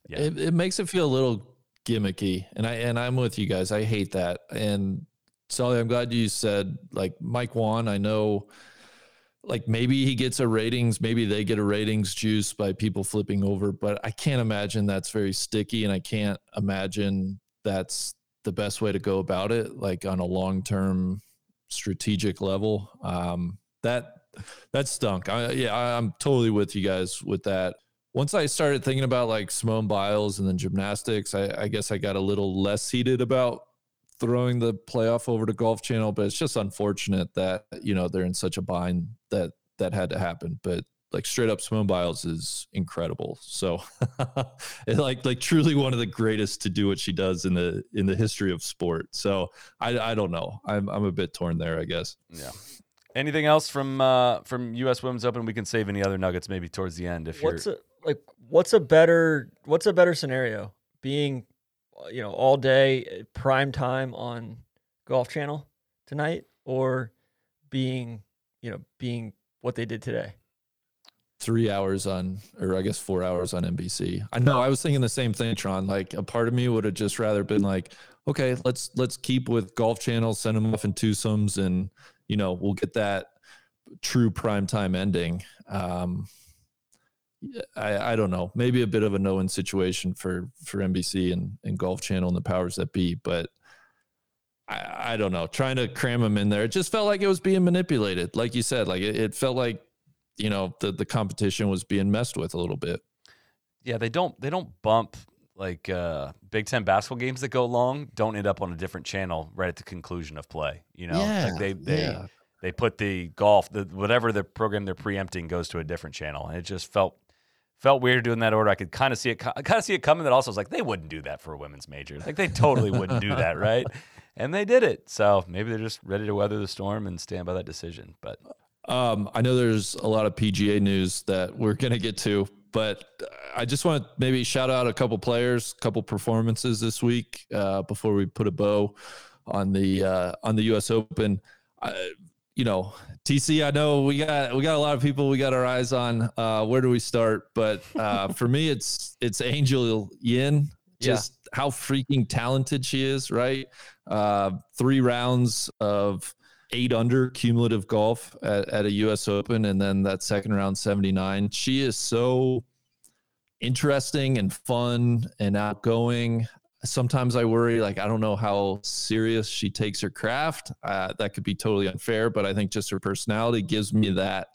Yeah. It, it makes it feel a little gimmicky, and I and I'm with you guys. I hate that. And Sally, I'm glad you said like Mike Whan. I know, like maybe he gets a ratings, maybe they get a ratings juice by people flipping over, but I can't imagine that's very sticky, and I can't imagine that's the best way to go about it. Like on a long term strategic level, um, that that stunk. I, yeah, I, I'm totally with you guys with that once I started thinking about like Simone Biles and then gymnastics, I, I guess I got a little less heated about throwing the playoff over to Golf Channel. But it's just unfortunate that you know they're in such a bind that that had to happen. But like straight up, Simone Biles is incredible. So it like like truly one of the greatest to do what she does in the in the history of sport. So I I don't know. I'm I'm a bit torn there. I guess. yeah. Anything else from uh, from U.S. Women's Open? We can save any other nuggets maybe towards the end if What's you're. a like what's a better what's a better scenario? Being you know all day prime time on Golf Channel tonight or being you know, being what they did today. three hours on, or I guess four hours on NBC. I know I was thinking the same thing, Tron. Like a part of me would have just rather been like, okay, let's let's keep with Golf Channel, send them off in twosomes, and you know we'll get that true prime time ending. Um, I, I don't know, maybe a bit of a no-win situation for for NBC and, and Golf Channel and the powers that be, but I, I don't know. Trying to cram them in there, it just felt like it was being manipulated. Like you said, like it, it felt like you know the the competition was being messed with a little bit. Yeah, they don't they don't bump like uh, Big Ten basketball games that go long don't end up on a different channel right at the conclusion of play. You know, Yeah, like they they yeah. they put the golf the whatever the program they're preempting goes to a different channel, and it just felt felt weird doing that order. I could kind of see it kind of see it coming. That also was like they wouldn't do that for a women's major. Like they totally wouldn't do that, right? And they did it. So maybe they're just ready to weather the storm and stand by that decision. But Um, I know there's a lot of PGA news that we're gonna get to, but I just want to maybe shout out a couple players, couple performances this week uh, before we put a bow on the uh, on the U.S. Open. I, you know, TC. I know we got we got a lot of people we got our eyes on. Uh, where do we start? But uh, for me, it's it's Angel Yin. Yeah. How freaking talented she is, right? Uh, three rounds of eight under cumulative golf at, at a US Open, and then that second round 79. She is so interesting and fun and outgoing. Sometimes I worry, like, I don't know how serious she takes her craft. Uh, that could be totally unfair, but I think just her personality gives me that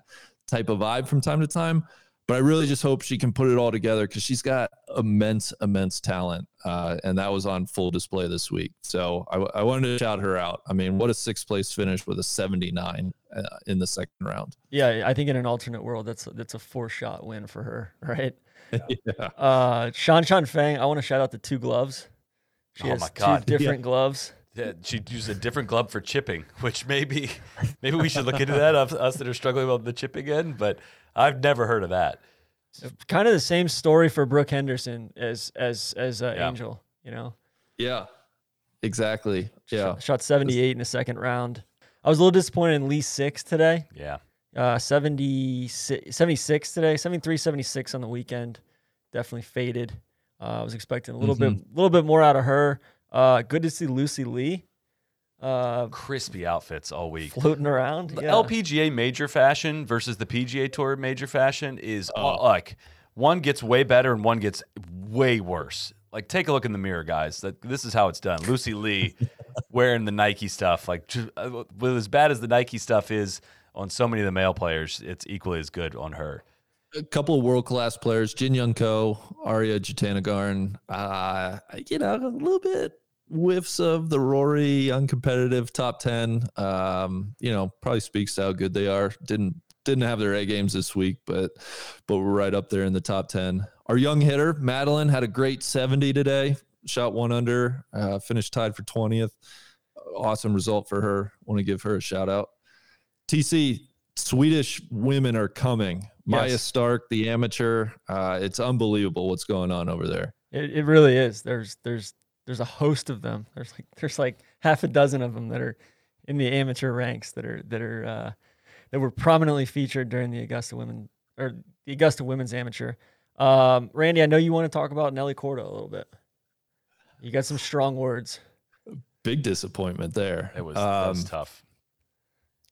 type of vibe from time to time. But I really just hope she can put it all together because she's got immense, immense talent. Uh, and that was on full display this week. So I, I wanted to shout her out. I mean, what a sixth place finish with a 79 uh, in the second round. Yeah, I think in an alternate world, that's that's a four shot win for her, right? yeah. Uh, Shanshan Feng, I want to shout out the two gloves. She Oh has my God. two different gloves. Yeah, she used a different glove for chipping, which maybe maybe we should look into that. Us, us that are struggling with the chipping end, but I've never heard of that. Kind of the same story for Brooke Henderson as as as uh, Yeah. Angel. You know, Yeah. Exactly. Yeah. shot, shot 78 in the second round. I was a little disappointed in Lee six today. Yeah, Uh, 76, 76 today, 73, 76 on the weekend. Definitely faded. Uh, I was expecting a little bit, a little bit more out of her. Uh, good to see Lucy Li uh, crispy outfits all week. floating around. The Yeah. LPGA major fashion versus the PGA Tour major fashion is all, like one gets way better and one gets way worse. Like take a look in the mirror, guys. That this is how it's done. Lucy Li wearing the Nike stuff, like ju- uh, with as bad as the Nike stuff is on so many of the male players, it's equally as good on her. A couple of world class players, Jin Young Ko, Ariya Jutanugarn. Uh, you know, a little bit whiffs of the Rory uncompetitive top ten. Um, you know, probably speaks to how good they are. Didn't didn't have their A games this week, but but we're right up there in the top ten. Our young hitter Madeline had a great seventy today. Shot one under, uh, finished tied for twentieth. Awesome result for her. Want to give her a shout out. TC, Swedish women are coming. Maja Yes. Stark, the amateur. Uh, it's unbelievable what's going on over there. It, it really is. There's there's there's a host of them. There's like there's like half a dozen of them that are in the amateur ranks that are that are uh, that were prominently featured during the Augusta women or the Augusta women's amateur. Um, Randy, I know you want to talk about Nelly Korda a little bit. You got some strong words. Big disappointment there. It was, that was Um, tough.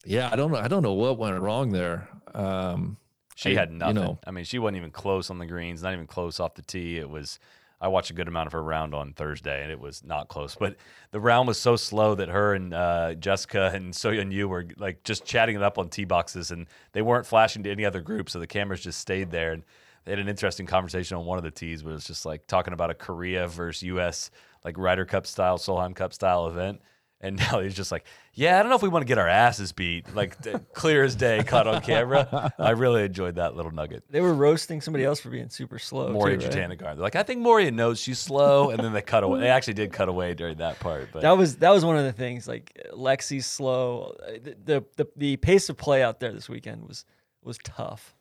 Yeah, I don't know. I don't know what went wrong there. Um, She had you nothing. know- I mean, she wasn't even close on the greens, not even close off the tee. It was. I watched a good amount of her round on Thursday, and it was not close. But the round was so slow that her and uh, Jessica and So Yeon Ryu were like just chatting it up on tee boxes, and they weren't flashing to any other group, so the cameras just stayed there. And they had an interesting conversation on one of the tees, where it was just like talking about a Korea versus U.S. like Ryder Cup style, Solheim Cup style event. And now he's just like, yeah, I don't know if we want to get our asses beat, like d- clear as day, caught on camera. I really enjoyed that little nugget. They were roasting somebody else for being super slow. Moriya too, right? Jutanugarn. They're like, I think Moriya knows she's slow, and then they cut away. They actually did cut away during that part, but That was that was one of the things. Like Lexi's slow. The the the, the pace of play out there this weekend was was tough.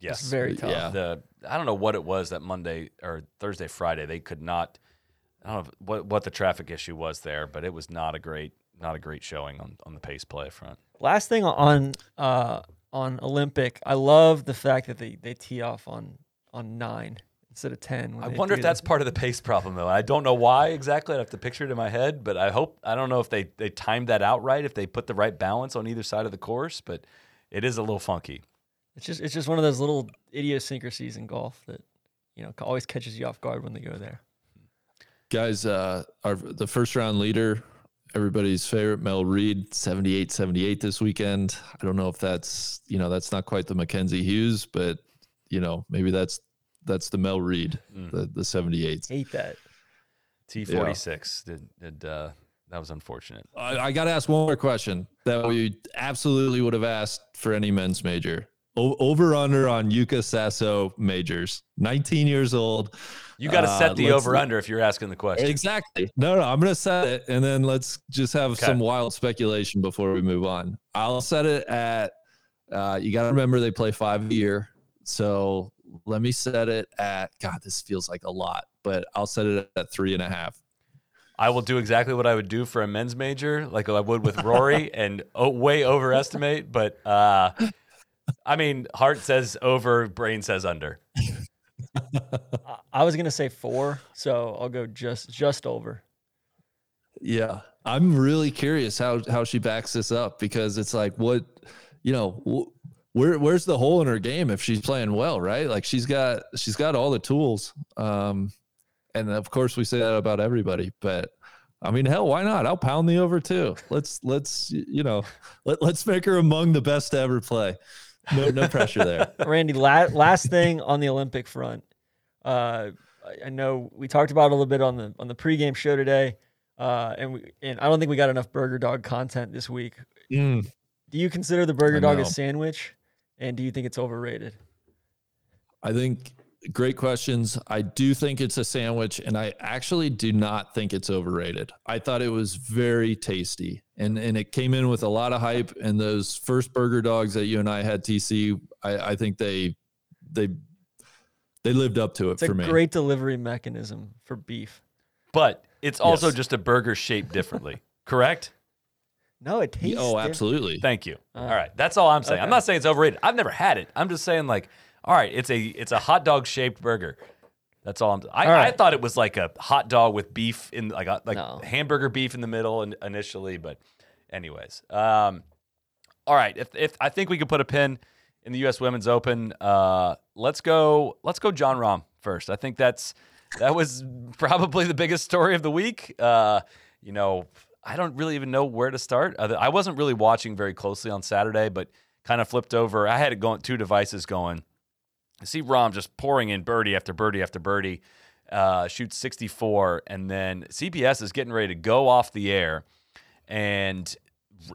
yes, It's very tough. Yeah. The I don't know what it was that Monday or Thursday, Friday. They could not. I don't know what what the traffic issue was there, but it was not a great not a great showing on, on the pace play front. Last thing on uh, on Olympic, I love the fact that they, they tee off on on nine instead of ten. I wonder if that's part of the pace problem, though. I don't know why exactly. I have to picture it in my head, but I hope I don't know if they they timed that out right, if they put the right balance on either side of the course, but it is a little funky. It's just it's just one of those little idiosyncrasies in golf that you know always catches you off guard when they go there. Guys, uh, our the first round leader, everybody's favorite, Mel Reid, 78-78 this weekend. I don't know if that's you know that's not quite the Mackenzie Hughes, but you know maybe that's that's the Mel Reid, the the 78. Hate that. T forty six did did uh, that was unfortunate. I, I got to ask one more question that we absolutely would have asked for any men's major. O- over under on Yuka Saso majors, 19 years old. You got to Uh, set the let's- over under if you're asking the question. Exactly. No, no, I'm going to set it and then let's just have Okay. some wild speculation before we move on. I'll set it at, uh, you got to remember they play five a year. So let me set it at, God, this feels like a lot, but I'll set it at three and a half. I will do exactly what I would do for a men's major, like I would with Rory, and way overestimate. But uh, I mean, heart says over, brain says under. I, I was gonna say four, so I'll go just just over. Yeah, I'm really curious how how she backs this up because it's like what you know wh- where where's the hole in her game if she's playing well, right? Like she's got she's got all the tools, um, and of course we say that about everybody, but. I mean, hell, why not? I'll pound the over too. Let's let's you know, let, let's make her among the best to ever play. No no pressure there. Randy, la- last thing on the Olympic front. Uh, I- know we talked about it a little bit on the on the pregame show today, uh, and we and I don't think we got enough Burger Dog content this week. Mm. Do you consider the Burger Dog a sandwich, and do you think it's overrated? I think great questions. I do think it's a sandwich, and I actually do not think it's overrated. I thought it was very tasty, and and it came in with a lot of hype. And those first burger dogs that you and I had, TC, I, I think they they they lived up to it It's a for me. great delivery mechanism for beef. But it's also Yes. just a burger shaped differently, correct? No, it tastes. oh, diff- absolutely. Thank you. Uh, all right, that's all I'm saying. I'm not saying it's overrated. I've never had it. I'm just saying like, all right, it's a it's a hot dog shaped burger. That's all I'm. I, All right. I thought it was like a hot dog with beef in like a, like No. hamburger beef in the middle in, initially, but anyways. Um, all right, if if I think we could put a pin in the U.S. Women's Open, uh, let's go. Let's go, Jon Rahm first. I think that's that was probably the biggest story of the week. Uh, you know, I don't really even know where to start. I wasn't really watching very closely on Saturday, but kind of flipped over. I had it going two devices going. See Rahm just pouring in birdie after birdie after birdie, uh, shoots 64, and then CBS is getting ready to go off the air, and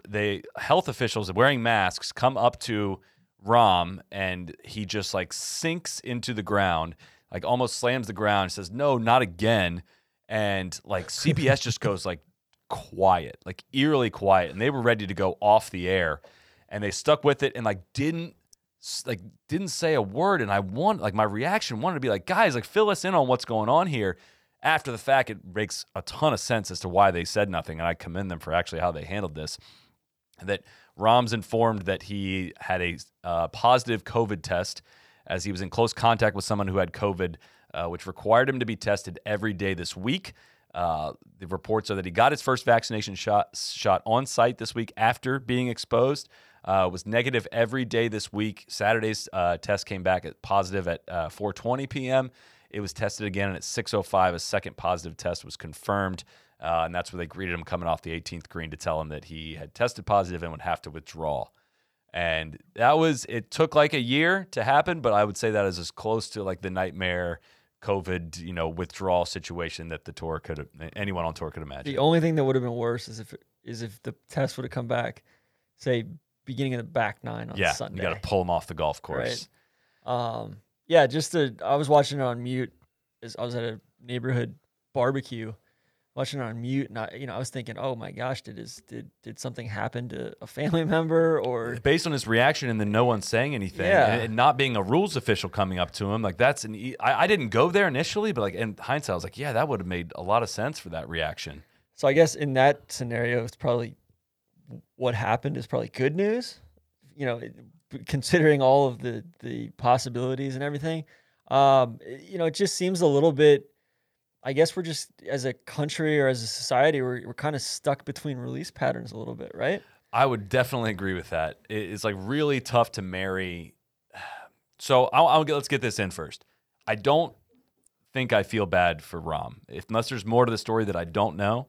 the health officials wearing masks come up to Rahm, and he just like sinks into the ground, like almost slams the ground. Says, "No, not again," and like CBS just goes like quiet, like eerily quiet, and they were ready to go off the air, and they stuck with it and like didn't like didn't say a word and I want like my reaction wanted to be like guys like fill us in on what's going on here after the fact it makes a ton of sense as to why they said nothing and I commend them for actually how they handled this that Rahm's informed that he had a uh, positive COVID test as he was in close contact with someone who had COVID, uh, which required him to be tested every day this week. Uh, the reports are that he got his first vaccination shot shot on site this week after being exposed. Uh, was negative every day this week. Saturday's uh, test came back at positive at uh, 4:20 p.m. It was tested again, and at 6:05, a second positive test was confirmed, uh, and that's where they greeted him coming off the 18th green to tell him that he had tested positive and would have to withdraw. And that was it. Took like a year to happen, but I would say that is as close to like the nightmare COVID, you know, withdrawal situation that the tour could have anyone on tour could imagine. The only thing that would have been worse is if is if the test would have come back, say beginning of the back nine on yeah, Sunday. you got to pull them off the golf course. Right? Um, yeah, just to I was watching it on mute. As I was at a neighborhood barbecue, watching it on mute, and I, you know, I was thinking, oh my gosh, did his did did something happen to a family member or based on his reaction and then no one saying anything Yeah. and, and not being a rules official coming up to him like that's an e- I, I didn't go there initially but like in hindsight i was like yeah that would have made a lot of sense for that reaction So I guess in that scenario, it's probably what happened is probably good news. You know, considering all of the the possibilities and everything. Um, you know, it just seems a little bit. I guess we're just as a country or as a society, we're we're kind of stuck between release patterns a little bit, right? I would definitely agree with that. It's like really tough to marry. So I'll, I'll get, let's get this in first. I don't think I feel bad for Rahm, if, unless there's more to the story that I don't know,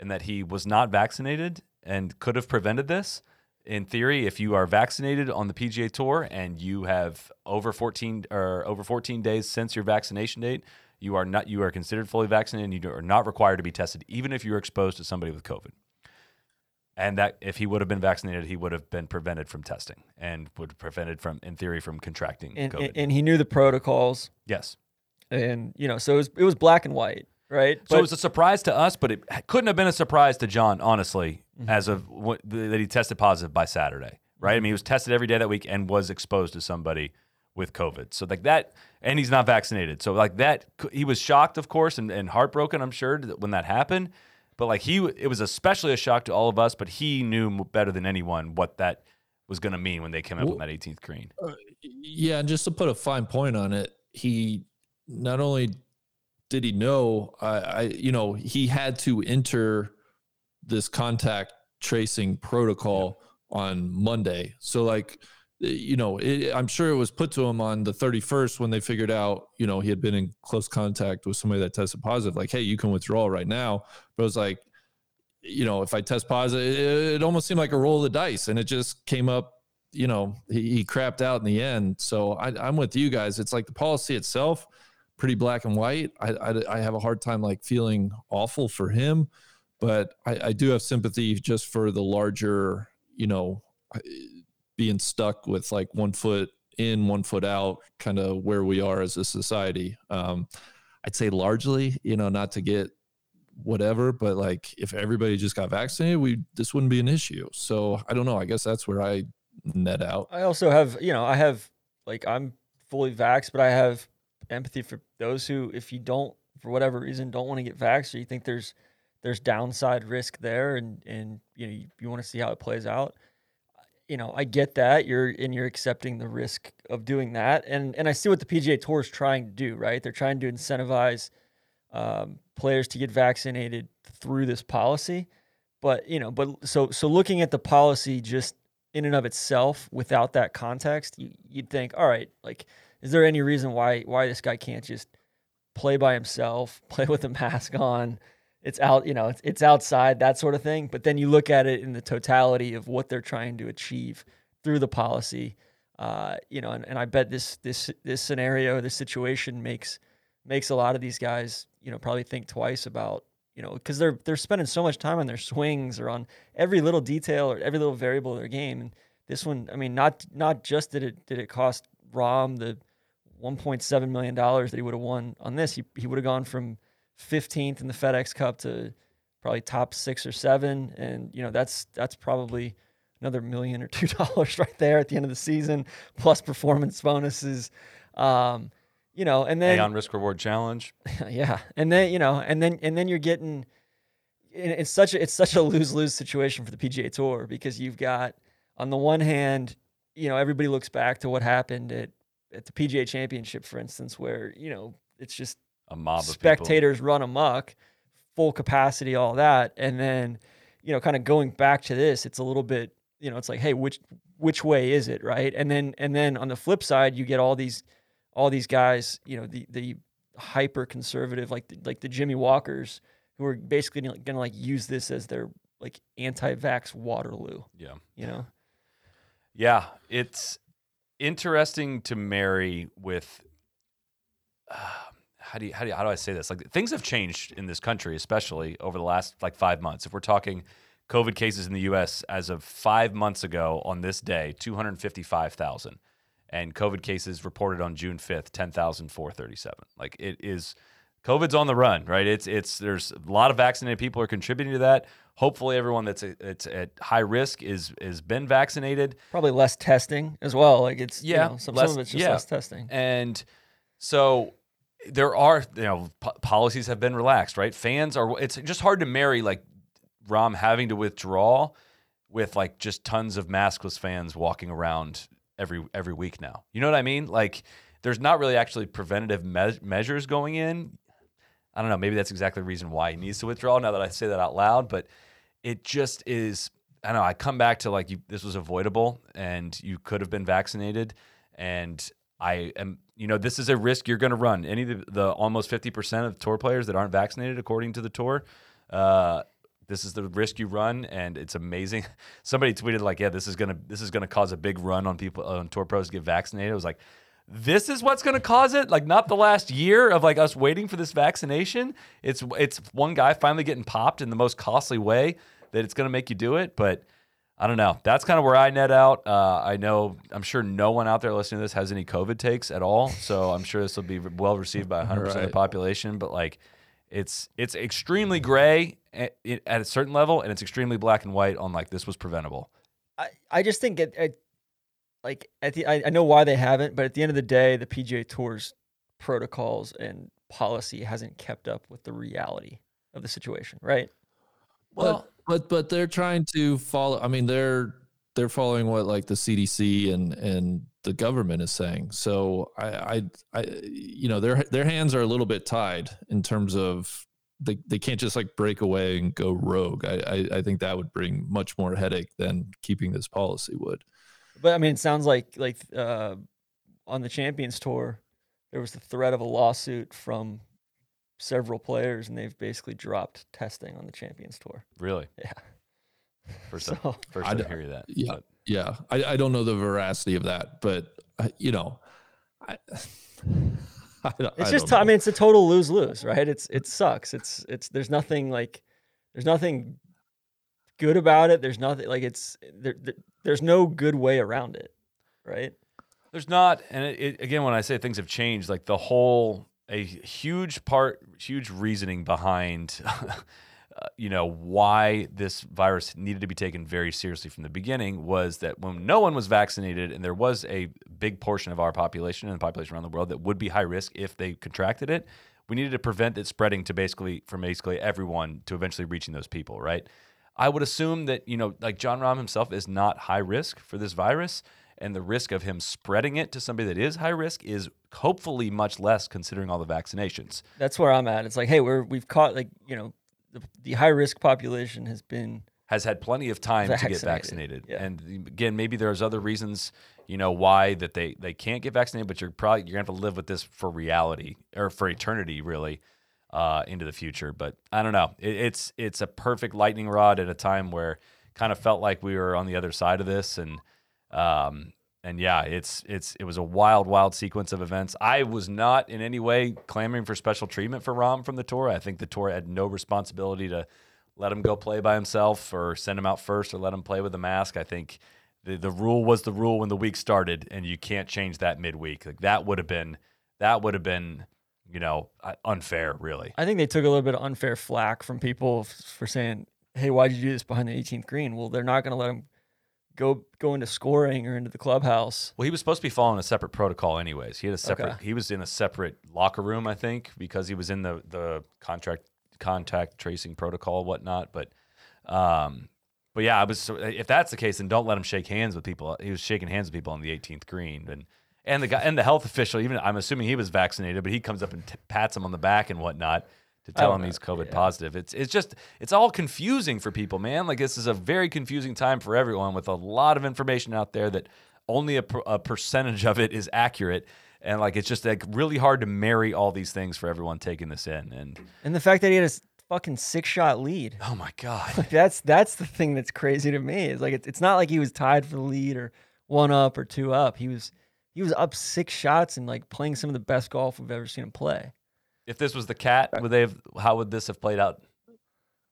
and that he was not vaccinated and could have prevented this. In theory, if you are vaccinated on the PGA Tour and you have over 14 or over 14 days since your vaccination date, you are not you are considered fully vaccinated and you are not required to be tested, even if you're exposed to somebody with COVID and that if he would have been vaccinated, he would have been prevented from testing and would have prevented from, in theory, from contracting And, COVID. and and he knew the protocols, yes. and you know, so it was it was black and white, right? So it was a surprise to us, but it couldn't have been a surprise to Jon, honestly, Mm-hmm. as of what, that he tested positive by Saturday, right? I mean, he was tested every day that week and was exposed to somebody with COVID. So like that, and he's not vaccinated. So like that, he was shocked, of course, and, and heartbroken, I'm sure, when that happened. But like he, it was especially a shock to all of us. But he knew better than anyone what that was going to mean when they came up Well- with that 18th green. Yeah, and just to put a fine point on it, he not only did he know, I, I you know, he had to enter this contact tracing protocol on Monday. So like, you know, it, I'm sure it was put to him on the 31st when they figured out, you know, he had been in close contact with somebody that tested positive. Like, hey, you can withdraw right now. But it was like, you know, if I test positive, it, it almost seemed like a roll of the dice, and it just came up you know, he, he crapped out in the end. So I, I'm with you guys. It's like the policy itself, pretty black and white. I, I, I have a hard time like feeling awful for him, but I, I do have sympathy just for the larger, you know, being stuck with like one foot in, one foot out, kind of where we are as a society. Um, I'd say largely, you know, not to get whatever, but like if everybody just got vaccinated, we this wouldn't be an issue. So I don't know. I guess that's where I net out. I also have, you know, I have like I'm fully vaxxed, but I have empathy for those who, if you don't, for whatever reason, don't want to get vaxxed, or you think there's there's downside risk there, and and you know you, you want to see how it plays out. You know, I get that you're and you're accepting the risk of doing that, and and I see what the PGA Tour is trying to do. Right, they're trying to incentivize um, players to get vaccinated through this policy. But you know, but so so looking at the policy just in and of itself without that context, you, you'd think, all right, like, is there any reason why why this guy can't just play by himself, play with a mask on? It's out, you know, it's, it's outside, that sort of thing. But then you look at it in the totality of what they're trying to achieve through the policy, uh, you know, and, and I bet this this this scenario, this situation makes makes a lot of these guys, you know, probably think twice about you know, because they're they're spending so much time on their swings or on every little detail or every little variable of their game. And this one, I mean, not not just did it did it cost Rahm the 1.7 million dollars that he would have won on this, he he would have gone from 15th in the FedEx Cup to probably top six or seven, and you know that's that's probably another million or two dollars right there at the end of the season, plus performance bonuses. Um, you know, and then Aon Risk Reward Challenge. yeah, and then you know, and then and then you're getting it's such a it's such a lose lose situation for the PGA Tour because you've got on the one hand, you know, everybody looks back to what happened at at the PGA Championship, for instance, where you know it's just A mob people. spectators run amok, full capacity, all that, and then you know, kind of going back to this, it's a little bit, you know, it's like, hey, which which way is it, right? And then and then on the flip side, you get all these all these guys, you know, the the hyper conservative, like the, like the Jimmy Walkers, who are basically going to like use this as their like anti-vax Waterloo, Yeah. you know. Yeah, it's interesting to marry with uh, how do you, how do you, how do I say this? Like things have changed in this country, especially over the last like five months. If we're talking COVID cases in the U.S. as of five months ago on this day, two hundred fifty-five thousand, and COVID cases reported on June fifth, ten thousand four thirty-seven. Like it is. COVID's on the run, right? It's it's there's a lot of vaccinated people are contributing to that. Hopefully, everyone that's a, it's at high risk is is been vaccinated. Probably less testing as well. Like it's you Yeah, know, some, less- some of it's just yeah. less testing. And so there are you know po- policies have been relaxed, right? Fans are. It's just hard to marry like Rahm having to withdraw with like just tons of maskless fans walking around every every week now. You know what I mean? Like there's not really actually preventative me- measures going in. I don't know. Maybe that's exactly the reason why he needs to withdraw. Now that I say that out loud, but it just is. I don't know. I come back to like you. This was avoidable, and you could have been vaccinated. And I am, you know, this is a risk you're going to run. Any of the, the almost 50% of tour players that aren't vaccinated, according to the tour, uh, this is the risk you run, and it's amazing. Somebody tweeted like, "Yeah, this is gonna this is gonna cause a big run on people on tour pros to get vaccinated." I was like, "This is what's gonna cause it? Like, not the last year of like us waiting for this vaccination. It's it's one guy finally getting popped in the most costly way that it's gonna make you do it, but." I don't know. That's kind of where I net out. Uh, I know, I'm sure no one out there listening to this has any COVID takes at all. So I'm sure this will be well received by 100% of the population. But like, it's it's extremely gray at, at a certain level, and it's extremely black and white on like this was preventable. I, I just think it, it like at the I, I know why they haven't, but at the end of the day, the PGA Tour's protocols and policy hasn't kept up with the reality of the situation, right? Well, but but they're trying to follow. I mean, they're they're following what like the CDC and and the government is saying. So I I, I you know their their hands are a little bit tied in terms of they, they can't just like break away and go rogue. I, I I think that would bring much more headache than keeping this policy would. But I mean, it sounds like like uh, on the Champions Tour, there was the threat of a lawsuit from several players, and they've basically dropped testing on the Champions Tour. Really, Yeah. first So- time, first I time d- hear that. Yeah, but- yeah. I, I don't know the veracity of that, but uh, you know, I, I, don't- It's I just don't t- I know. mean, it's a total lose lose, right? It's it sucks. It's it's there's nothing like there's nothing good about it. There's nothing like it's there, there there's no good way around it, right? There's not, and it, it, again, when I say things have changed, like the whole, a huge part, huge reasoning behind, uh, you know, why this virus needed to be taken very seriously from the beginning was that when no one was vaccinated, and there was a big portion of our population and the population around the world that would be high risk if they contracted it, we needed to prevent it spreading to basically from basically everyone to eventually reaching those people, right? I would assume that, you know, like Jon Rahm himself is not high risk for this virus. And the risk of him spreading it to somebody that is high risk is hopefully much less considering all the vaccinations. That's where I'm at. It's like, hey, we're we've caught like you know the, the high risk population has been Has had plenty of time to get Vaccinated, vaccinated. yeah. And again, maybe there's other reasons, you know, why that they, they can't get vaccinated, but you're probably you're gonna have to live with this for reality or for eternity, really, uh, into the future. But I don't know. It, it's it's a perfect lightning rod at a time where kind of felt like we were on the other side of this and um and yeah, it's it's it was a wild, wild sequence of events. I was not in any way clamoring for special treatment for Rahm from the tour. I think the tour had no responsibility to let him go play by himself or send him out first or let him play with a mask. I think the the rule was the rule when the week started, and you can't change that midweek. Like that would have been that would have been you know uh, unfair, really. I think they took a little bit of unfair flack from people for saying, "Hey, why'd you do this behind the 18th green?" Well, they're not going to let him go go into scoring or into the clubhouse. Well, he was supposed to be following a separate protocol, anyways. He had a separate. Okay. He was in a separate locker room, I think, because he was in the the contract contact tracing protocol, whatnot. But, um, but yeah, I was. If that's the case, then don't let him shake hands with people. He was shaking hands with people on the 18th green, and and the guy and the health official. Even I'm assuming he was vaccinated, but he comes up and t- pats him on the back and whatnot. To tell oh, him know. he's COVID Yeah. positive. It's it's just it's all confusing for people, man. Like this is a very confusing time for everyone with a lot of information out there that only a, per, a percentage of it is accurate and like it's just like really hard to marry all these things for everyone taking this in and And the fact that he had a fucking six shot lead. oh my god Like that's that's the thing that's crazy to me. Is like it's, it's not like he was tied for the lead or one up or two up. He was he was up six shots and like playing some of the best golf we've ever seen him play. if this was the cat would they have how would this have played out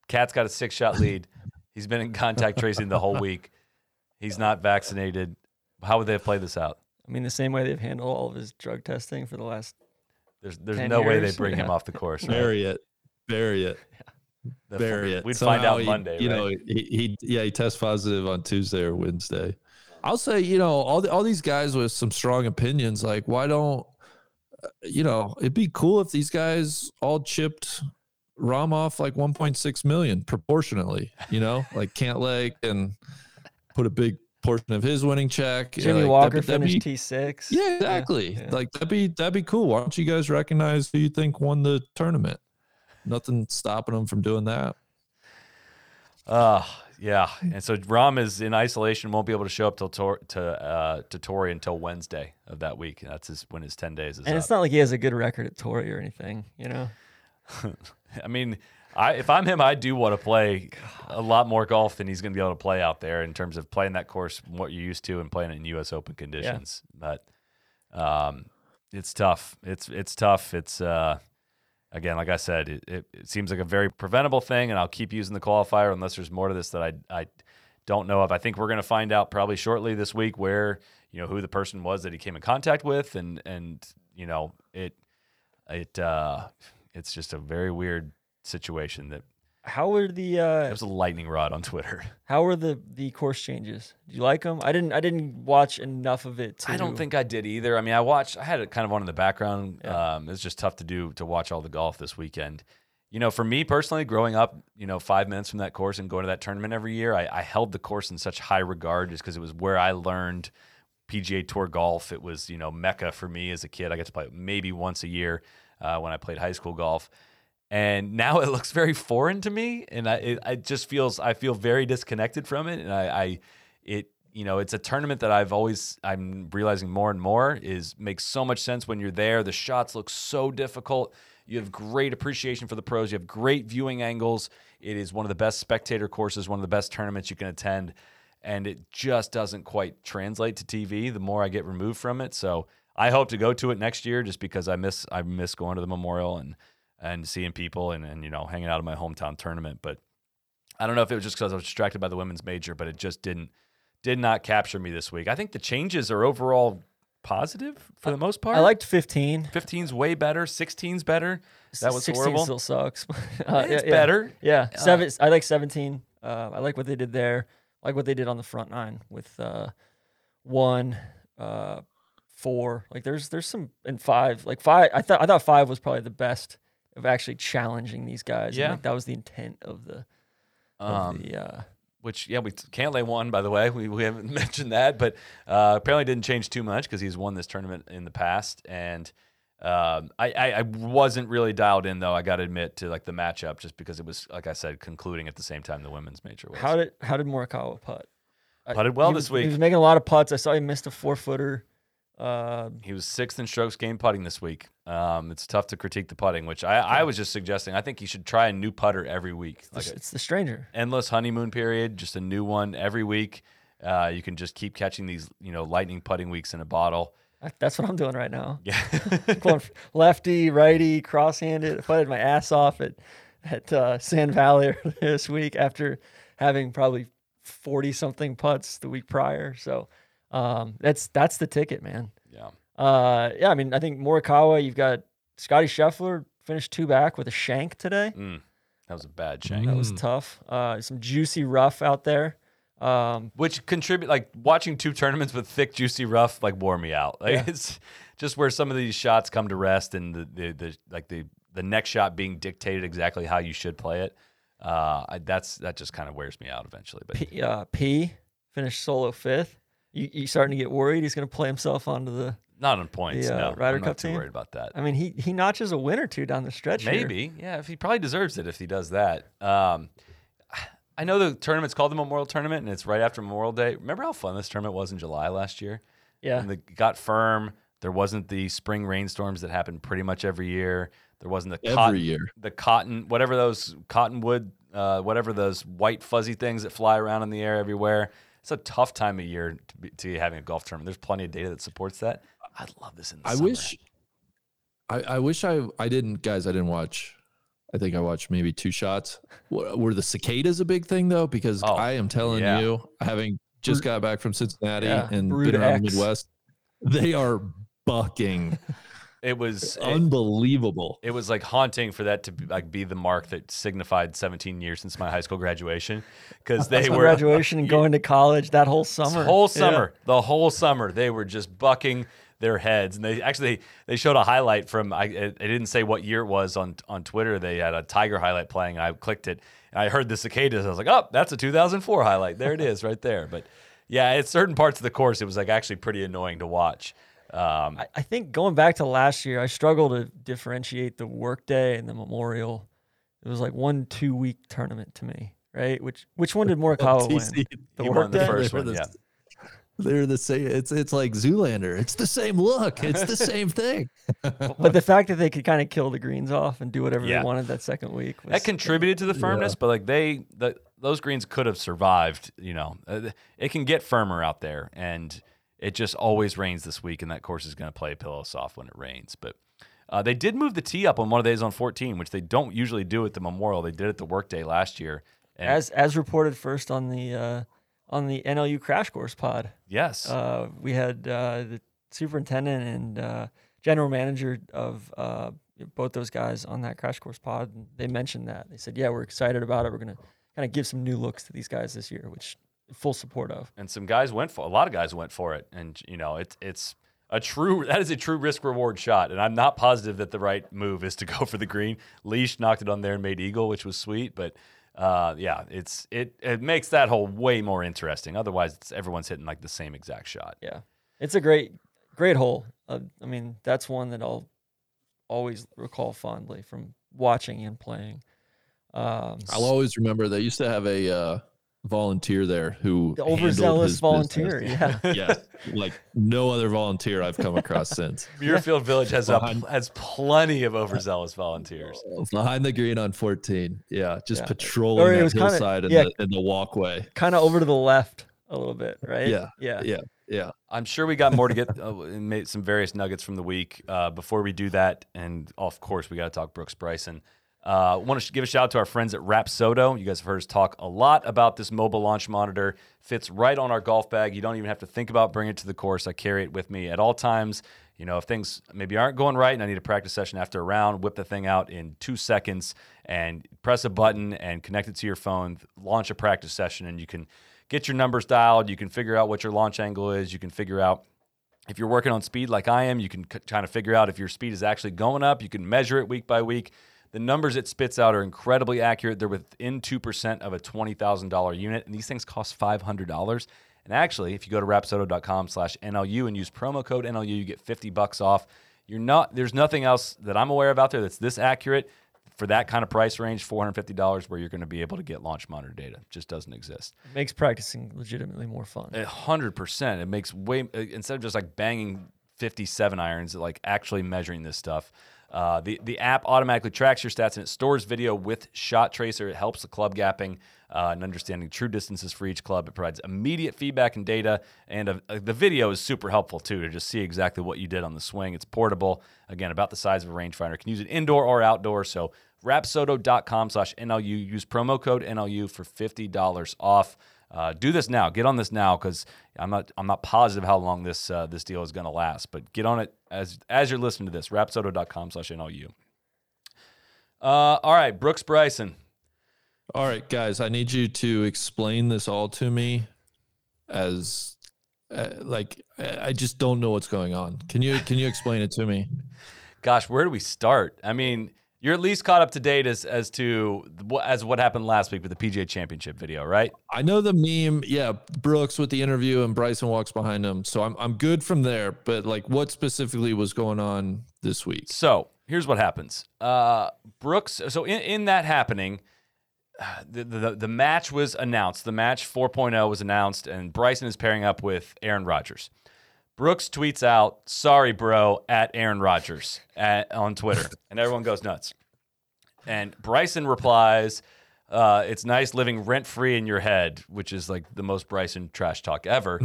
cat's got a six shot lead he's been in contact tracing the whole week he's not vaccinated how would they have played this out I mean, the same way they've handled all of his drug testing for the last. there's there's 10 no way they years, bring him off the course right? bury it, bury it. The- bury it. we'd find out he- monday You right? know, he, he yeah he tests positive on Tuesday or Wednesday. I'll say you know all the, all these guys with some strong opinions. Like why don't you know, it'd be cool if these guys all chipped Rahm off like 1.6 million proportionately, you know, like can't Cantlay and put a big portion of his winning check. Jimmy like, Walker that'd- that'd finished be- T six. Yeah, exactly. yeah. Like that'd be that'd be cool. Why don't you guys recognize who you think won the tournament? Nothing stopping them from doing that. Uh, yeah. And so Rahm is in isolation, won't be able to show up till Tor- to uh, to Torrey until Wednesday of that week. And That's his when his ten days is And up. it's not like he has a good record at Torrey or anything, you know. I mean, I if I'm him, I do want to play a lot more golf than he's going to be able to play out there in terms of playing that course, what you're used to, and playing it in U.S. Open conditions. But um, it's tough. It's it's tough. It's uh, again, like I said, it, it, it seems like a very preventable thing, and I'll keep using the qualifier unless there's more to this that I I don't know of. I think we're going to find out probably shortly this week where you know who the person was that he came in contact with, and and you know it it uh, it's just a very weird situation that How were the Uh, it was a lightning rod on Twitter. how were the the course changes? Do you like them? I didn't I didn't watch enough of it. To, I don't think I did either. I mean, I watched. I had it kind of on in the background. Yeah. Um, it's just tough to do to watch all the golf this weekend. You know, for me personally, growing up, you know, five minutes from that course and going to that tournament every year, I, I held the course in such high regard just because it was where I learned PGA Tour golf. It was, you know, mecca for me as a kid. I got to play maybe once a year uh, when I played high school golf. And now it looks very foreign to me, and I it, it just feels I feel very disconnected from it, and I, I it you know it's a tournament that I've always I'm realizing more and more is makes so much sense when you're there. The shots look so difficult. You have great appreciation for the pros. You have great viewing angles. It is one of the best spectator courses, one of the best tournaments you can attend, and it just doesn't quite translate to TV. The more I get removed from it, so I hope to go to it next year, just because I miss I miss going to the Memorial and and seeing people and and you know hanging out in my hometown tournament. But I don't know if it was just because I was distracted by the women's major, but it just didn't did not capture me this week. I think the changes are overall positive for the most part. I liked 15. 15's way better. 16's better. That was 16 horrible. Still sucks. uh, it's yeah, better. Yeah, seven. I like 17. Uh, I like what they did there. I like what they did on the front nine with uh, one, uh, four. Like there's there's some and five. Like five. I thought I thought five was probably the best of actually challenging these guys. and, Yeah. like, that was the intent of the of Um, the. Uh, which yeah, we can't lay won by the way. We, we haven't mentioned that, but uh, apparently didn't change too much because he's won this tournament in the past. And um, I, I I wasn't really dialed in though. I got to admit to like the matchup just because it was like I said concluding at the same time the women's major was. how did how did Morikawa putt? I- Putted well he this was- week. He was making a lot of putts. I saw he missed a four footer. Uh, He was sixth in strokes gained putting this week. Um, it's tough to critique the putting, which I, I was just suggesting. I think you should try a new putter every week, like it's, it's the stranger. endless honeymoon period, just a new one every week. Uh, you can just keep catching these, you know, lightning putting weeks in a bottle. That's what I'm doing right now. Yeah, Going lefty, righty, cross-handed. I putted my ass off at at uh, Sand Valley this week after having probably forty something putts the week prior. So um, that's that's the ticket, man. Yeah. Uh, yeah, I mean, I think Morikawa. You've got Scotty Scheffler finished two back with a shank today. Mm, that was a bad shank. That was tough. Uh, some juicy rough out there. Um, which contribute like watching two tournaments with thick, juicy rough like wore me out. Like Yeah. it's just where some of these shots come to rest, and the the, the like the the next shot being dictated exactly how you should play it. Uh, I, that's that just kind of wears me out eventually. But P, uh, P finished solo fifth. You, you starting to get worried he's going to play himself onto the. Not on points. The, uh, no, Ryder I'm Cup not too team? worried about that. I mean, he he notches a win or two down the stretch. here. Maybe, yeah. If he probably deserves it if he does that. Um, I know the tournament's called the Memorial Tournament, and it's right after Memorial Day. Remember how fun this tournament was in July last year? Yeah. And it got firm. There wasn't the spring rainstorms that happen pretty much every year. There wasn't the Every cotton, year. the cotton, whatever those cottonwood, uh, whatever those white fuzzy things that fly around in the air everywhere. It's a tough time of year to be, to be having a golf tournament. There's plenty of data that supports that. I love this in the I summer. wish I, I wish I I didn't guys I didn't watch I think I watched maybe two shots. Were were the cicadas a big thing though? Because Oh, I am telling yeah. you, having just got back from Cincinnati Yeah, and Brood been around the Midwest, they are bucking. it was unbelievable. it was like haunting for that to be, like be the mark that signified 17 years since my high school graduation because they That's were graduation and going to college that whole this summer. whole Yeah. summer the whole summer they were just bucking their heads. And they actually they showed a highlight from I they didn't say what year it was on on Twitter. They had a tiger highlight playing. I clicked it and I heard the cicadas. I was like, oh, that's a 2004 highlight. There it is, right there. But yeah, at certain parts of the course, it was like actually pretty annoying to watch. Um, I, I think going back to last year, I struggled to differentiate the workday and the memorial. It was like one two week tournament to me, right? Which which one did Morikawa win? The he the workday? first one. the- Yeah. They're the same. It's it's like Zoolander. It's the same look. It's the same thing. But the fact that they could kind of kill the greens off and do whatever Yeah. they wanted that second week was that contributed to the firmness, but like they, the, those greens could have survived. You know, Uh, it can get firmer out there, and it just always rains this week, and that course is going to play pillow soft when it rains. But uh, they did move the tee up on one of the days on 14, which they don't usually do at the Memorial. They did it the workday last year. And as as reported first on the uh, on the NLU Crash Course pod. yes, Uh, we had uh, the superintendent and uh, general manager of uh, both those guys on that Crash Course pod. And they mentioned that they said, "Yeah, we're excited about it. We're gonna kind of give some new looks to these guys this year," which full support of. and some guys went for a lot of guys went for it, and you know, it's it's a true that is a true risk reward shot, and I'm not positive that the right move is to go for the green. Leash knocked it on there and made eagle, which was sweet, but uh, yeah, it's it it makes that hole way more interesting. Otherwise, it's, everyone's hitting like the same exact shot. Yeah, it's a great great hole. Uh, I mean, that's one that I'll always recall fondly from watching and playing. Um, I'll always remember they used to have a uh, volunteer there who the overzealous volunteer. business. Yeah. yeah, like no other volunteer I've come across since. Muirfield Village has a, has plenty of overzealous volunteers. Behind the green on 14. Yeah, just Yeah. patrolling Or it that was kinda- hillside and, yeah. the, and the walkway. kind of over to the left a little bit, right? Yeah, Yeah. Yeah, yeah. I'm sure we got more to get uh, made some various nuggets from the week. Uh, before we do that, and of course, we got to talk Brooks Bryson. Uh, want to give a shout out to our friends at Rapsodo. You guys have heard us talk a lot about this mobile launch monitor. Fits right on our golf bag. You don't even have to think about bringing it to the course. I carry it with me at all times. You know, if things maybe aren't going right and I need a practice session after a round, whip the thing out in two seconds and press a button and connect it to your phone, launch a practice session, and you can get your numbers dialed. You can figure out what your launch angle is. You can figure out if you're working on speed like I am, you can kind of figure out if your speed is actually going up. You can measure it week by week. The numbers it spits out are incredibly accurate. They're within 2% of a $20,000 unit, and these things cost $500. And actually, if you go to rapsodo.com slash NLU and use promo code NLU, you get 50 bucks off. You're not, there's nothing else that I'm aware of out there that's this accurate for that kind of price range, $450, where you're going to be able to get launch monitor data. It just doesn't exist. It makes practicing legitimately more fun. A hundred percent. It makes way uh, instead of just like banging fifty-seven irons, like actually measuring this stuff. Uh, the the app automatically tracks your stats and it stores video with Shot Tracer. It helps the club gapping uh, and understanding true distances for each club. It provides immediate feedback and data, and uh, uh, the video is super helpful too to just see exactly what you did on the swing. It's portable, again about the size of a rangefinder. Can use it indoor or outdoor. So rapsodo.com slash NLU. Use promo code NLU for $50 off. Uh, do this now. Get on this now because I'm not I'm not positive how long this uh, this deal is going to last. But get on it as as you're listening to this. Rapsodo.com slash NLU. Uh, all right, Brooks Bryson. All right, guys, I need you to explain this all to me as uh, like I I just don't know what's going on. Can you can you explain it to me? Gosh, where do we start? I mean, you're at least caught up to date as as to as what happened last week with the PGA Championship video, right? I know the meme, yeah, Brooks with the interview and Bryson walks behind him. So I'm I'm good from there, but like what specifically was going on this week? So here's what happens. Uh, Brooks. So in, in that happening, the, the the match was announced. The match 4.0 was announced, and Bryson is pairing up with Aaron Rodgers. Brooks tweets out, "Sorry, bro," at Aaron Rodgers at, on Twitter, and everyone goes nuts. And Bryson replies, uh, "It's nice living rent free in your head," which is like the most Bryson trash talk ever.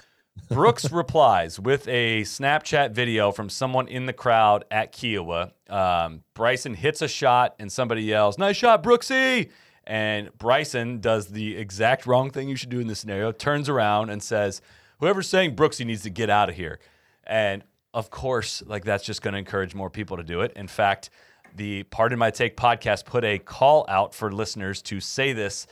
Brooks replies with a Snapchat video from someone in the crowd at Kiawah. Um, Bryson hits a shot and somebody yells, Nice shot, Brooksy! And Bryson does the exact wrong thing you should do in this scenario, turns around and says, Whoever's saying Brooksy needs to get out of here. And of course, like that's just going to encourage more people to do it. In fact, the Pardon My Take podcast put a call out for listeners to say this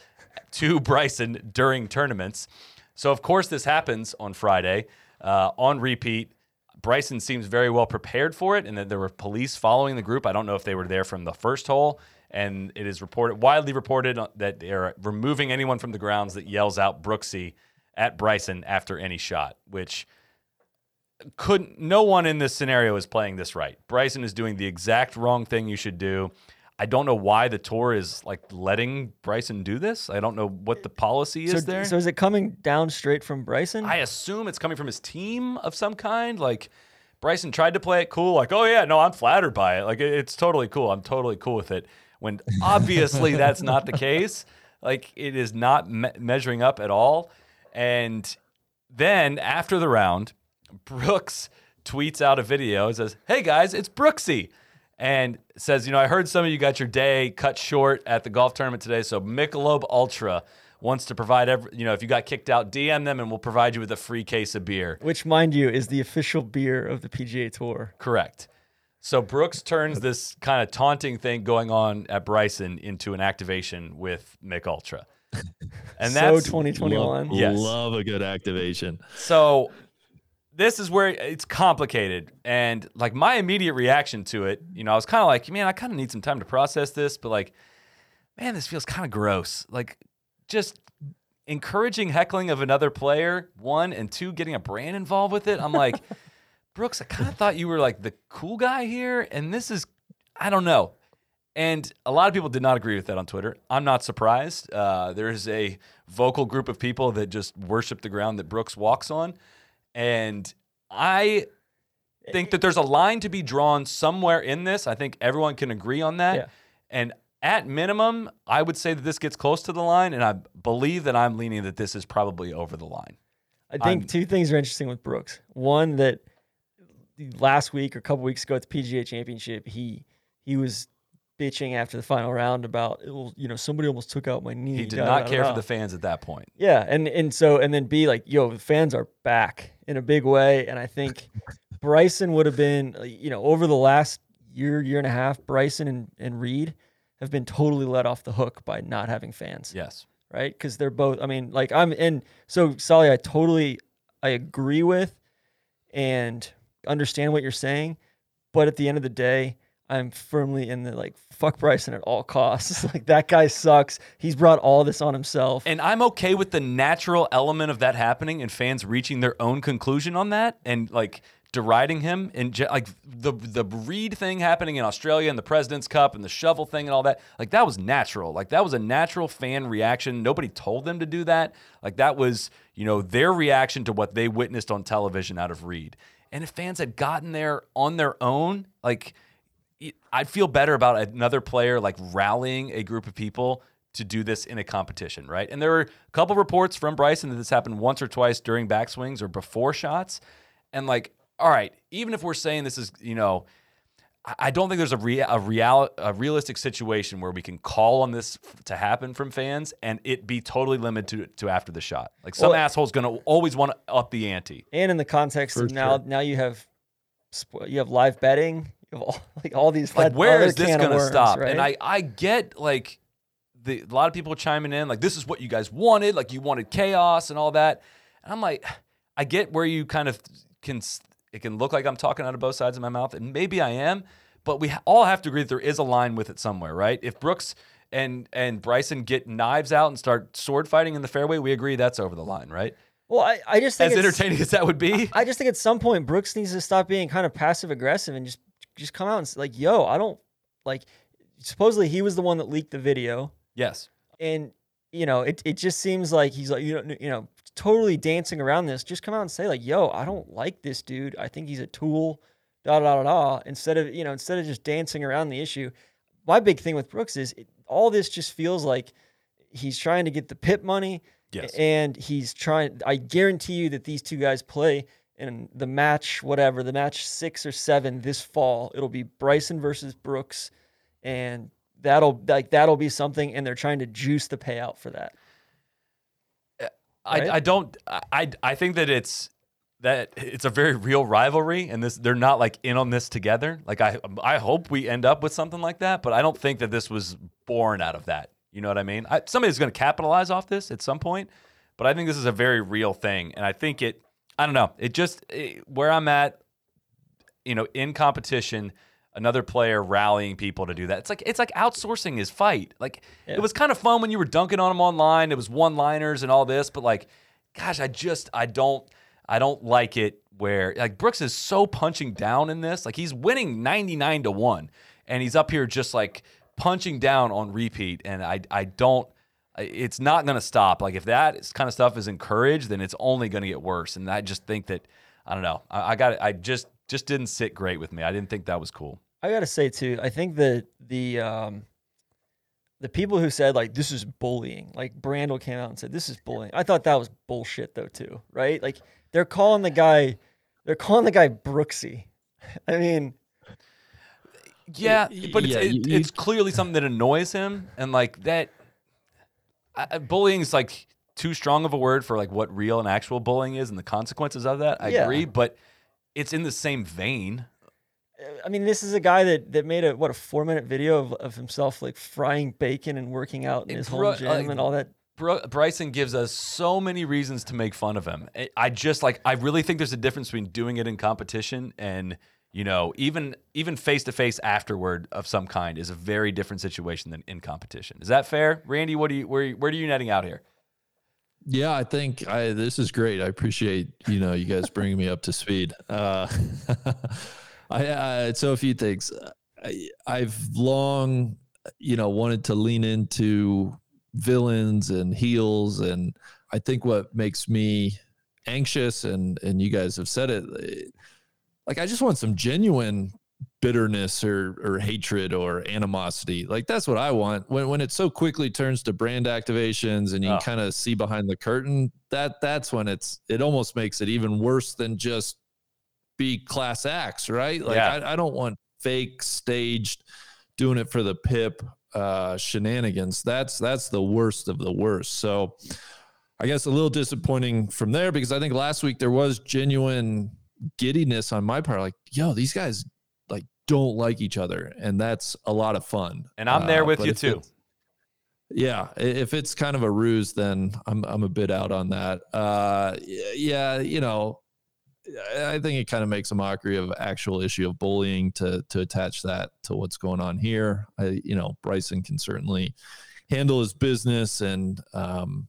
to Bryson during tournaments. So of course this happens on Friday uh, on repeat. Bryson seems very well prepared for it, and that there were police following the group. I don't know if they were there from the first hole, and it is reported widely reported that they're removing anyone from the grounds that yells out Brooksy at Bryson after any shot, which couldn't. No one in this scenario is playing this right. Bryson is doing the exact wrong thing you should do. I don't know why the tour is like letting Bryson do this. I don't know what the policy is so, there. so is it coming down straight from Bryson? I assume it's coming from his team of some kind. Like Bryson tried to play it cool, like, oh yeah, no, I'm flattered by it. Like it's totally cool. I'm totally cool with it. When obviously that's not the case. Like it is not me- measuring up at all. And then after the round, Brooks tweets out a video. and says, "Hey guys, it's Brooksy." And says, you know, I heard some of you got your day cut short at the golf tournament today, so Michelob Ultra wants to provide every, you know, if you got kicked out, DM them and we'll provide you with a free case of beer. Which, mind you, is the official beer of the PGA Tour. Correct. So Brooks turns this kind of taunting thing going on at Bryson into an activation with Mich Ultra. And that's so that's 2021. Love, Yes. love a good activation. So this is where it's complicated. And like my immediate reaction to it, you know, I was kind of like, man, I kind of need some time to process this, but like, man, this feels kind of gross. Like just encouraging heckling of another player, one, and two, getting a brand involved with it. I'm like, Brooks, I kind of thought you were like the cool guy here. And this is, I don't know. And a lot of people did not agree with that on Twitter. I'm not surprised. Uh, there is a vocal group of people that just worship the ground that Brooks walks on. And I think that there's a line to be drawn somewhere in this. I think everyone can agree on that. Yeah. And at minimum, I would say that this gets close to the line. And I believe that I'm leaning that this is probably over the line. I think I'm- two things are interesting with Brooks. One that last week or a couple weeks ago at the PGA Championship, he he was bitching after the final round about it you know somebody almost took out my knee. He did da, not da, care da, for the fans at that point. Yeah, and and so and then B like yo, the fans are back in a big way, and I think Bryson would have been uh, you know over the last year year and a half, Bryson and and Reed have been totally let off the hook by not having fans Yes. right? Because they're both. I mean, like I'm and so Sally, I totally I agree with and understand what you're saying, but at the end of the day, I'm firmly in the like fuck Bryson at all costs. like that guy sucks. He's brought all this on himself. And I'm okay with the natural element of that happening and fans reaching their own conclusion on that and like deriding him and like the the Reed thing happening in Australia and the President's Cup and the shovel thing and all that. Like that was natural. Like that was a natural fan reaction. Nobody told them to do that. Like that was, you know, their reaction to what they witnessed on television out of Reed. And if fans had gotten there on their own, like I'd feel better about another player like rallying a group of people to do this in a competition, right? And there were a couple reports from Bryson that this happened once or twice during backswings or before shots. And like, all right, even if we're saying this is, you know, I- I don't think there's a rea- a real a realistic situation where we can call on this f- to happen from fans and it be totally limited to, to after the shot. Like some Well- asshole's going to always want to up the ante. and in the context For of now, sure. now you have you have live betting. Have all, like all these like where is this going to worms, stop? Right? and i i get like the a lot of people chiming in like this is what you guys wanted like you wanted chaos and all that. And i'm like i get where you kind of can it can look like i'm talking out of both sides of my mouth and maybe i am but we all have to agree that there is a line with it somewhere right? If brooks and and bryson get knives out and start sword fighting in the fairway we agree that's over the line right? Well, I, I just think as entertaining as that would be. I just think at some point Brooks needs to stop being kind of passive aggressive and just just come out and s- like, yo, I don't like. Supposedly he was the one that leaked the video, yes and you know it, it just seems like he's like you know you know totally dancing around this. Just come out and say like, yo, I don't like this dude. I think he's a tool. Da da da da. Instead of you know instead of just dancing around the issue, my big thing with Brooks is it, all this just feels like he's trying to get the pip money. Yes. And he's trying. I guarantee you that these two guys play in the match, whatever the match six or seven this fall. It'll be Bryson versus Brooks, and that'll like that'll be something. And they're trying to juice the payout for that. I, Right? I don't I I think that it's that it's a very real rivalry and this they're not like in on this together. Like I I hope we end up with something like that, but I don't think that this was born out of that. You know what I mean? I, somebody's going to capitalize off this at some point, but I think this is a very real thing and I think it I don't know. It just it, where I'm at you know, in competition, another player rallying people to do that. It's like it's like outsourcing his fight. Like Yeah. it was kind of fun when you were dunking on him online. It was one-liners and all this, but like, gosh, I just I don't I don't like it where like Brooks is so punching down in this. Like he's winning 99 to 1 and he's up here just like punching down on repeat and I I don't it's not going to stop. Like if that kind of stuff is encouraged, then it's only going to get worse. And I just think that I don't know. I, I got I just just didn't sit great with me. I didn't think that was cool. I gotta say too, I think that the um, the people who said like this is bullying, like Brandel came out and said this is bullying. I thought that was bullshit though too, right? Like they're calling the guy, they're calling the guy Brooksy. I mean, Yeah, Y- but it's, it, you- you- it's clearly something that annoys him, and like that. I, I- bullying is like too strong of a word for like what real and actual bullying is and the consequences of that. I Yeah. agree, but it's in the same vein. Uh, I mean, this is a guy that that made a what a four minute video of, of himself like frying bacon and working out in his bro- home uh, gym like- and all that. Bro- Bryson gives us so many reasons to make fun of him. I just like I really think there's a difference between doing it in competition and you know even even face to face afterward of some kind is a very different situation than in competition. Is that fair, Randy? What do you where where are you netting out here? Yeah, I think I, this is great. I appreciate you know you guys bringing me up to speed. Uh, I uh, so a few things. I, I've long you know wanted to lean into villains and heels, and I think what makes me anxious and and you guys have said it, like I just want some genuine bitterness or or hatred or animosity. Like that's what I want. When when it so quickly turns to brand activations and you Oh. kind of see behind the curtain, that that's when it's it almost makes it even worse than just be class acts, right? Like Yeah. I, I don't want fake staged doing it for the pip uh shenanigans. That's that's the worst of the worst. So I guess a little disappointing from there because I think last week there was genuine giddiness on my part. Like, yo, these guys like don't like each other, and that's a lot of fun. And I'm there with but you too. Yeah, if it's kind of a ruse, then I'm I'm a bit out on that. Uh, yeah, you know, I I think it kind of makes a mockery of actual issue of bullying to to attach that to what's going on here. I, you know, Bryson can certainly handle his business, and um,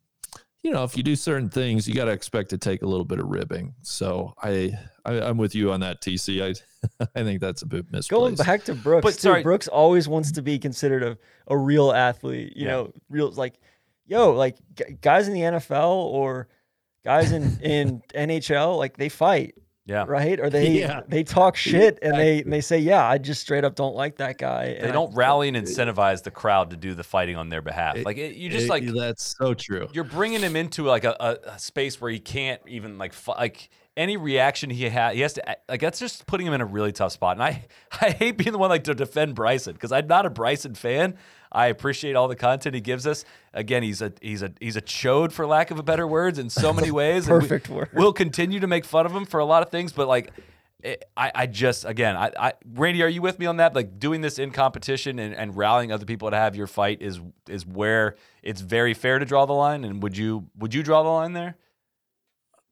you know, if you do certain things, you got to expect to take a little bit of ribbing. So I, I I'm with you on that, TC. I I think that's a bit misplaced. Going back to Brooks, But too, sorry- Brooks always wants to be considered a, a real athlete. You Yeah. know, real like, yo, like g- guys in the NFL or guys in in NHL, like they fight, Yeah. right? Or they Yeah. they talk shit and they and they say, yeah, I just straight up don't like that guy. They and don't rally and incentivize the crowd to do the fighting on their behalf. It- Like it, you just It- like that's so true. you're bringing him into like a, a, a space where he can't even like fi- like any reaction he has he has to like that's just putting him in a really tough spot. And i i hate being the one like to defend bryson because i'm not a bryson fan. I appreciate all the content he gives us. Again he's a he's a he's a chode for lack of a better words in so many ways. And we- perfect word. we'll continue to make fun of him for a lot of things but like it, I, I just again I, I Randy are you with me on that? Like doing this in competition and, and rallying other people to have your fight is is where it's very fair to draw the line? And would you would you draw the line there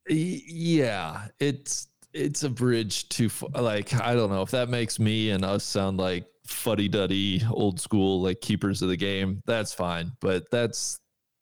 yeah it's it's a bridge too far like i don't know if that makes me and us sound like fuddy-duddy old school like keepers of the game that's fine but that's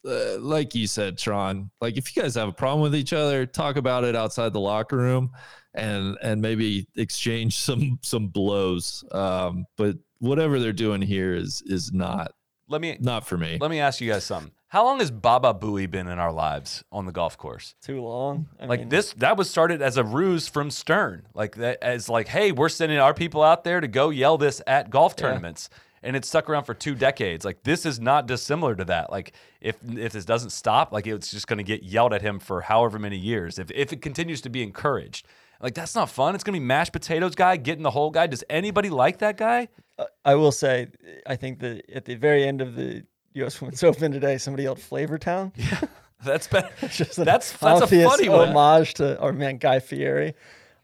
uh, like you said tron like if you guys have a problem with each other talk about it outside the locker room and and maybe exchange some some blows um but whatever they're doing here is is not let me not for me. let me ask you guys something how long has baba booey been in our lives on the golf course? Too long. I like mean, this that was started as a ruse from stern. Like that as like hey we're sending our people out there to go yell this at golf Yeah. tournaments. And it's stuck around for two decades. Like this is not dissimilar to that. Like if if this doesn't stop like it's just going to get yelled at him for however many years. If, if it continues to be encouraged. Like that's not fun. It's going to be mashed potatoes guy getting the whole guy. Does anybody like that guy? Uh, I will say, I think that at the very end of the U.S. Women's Open today, somebody yelled "Flavor Town." that's better Just an That's- that's a obvious funny one. homage to our man Guy Fieri.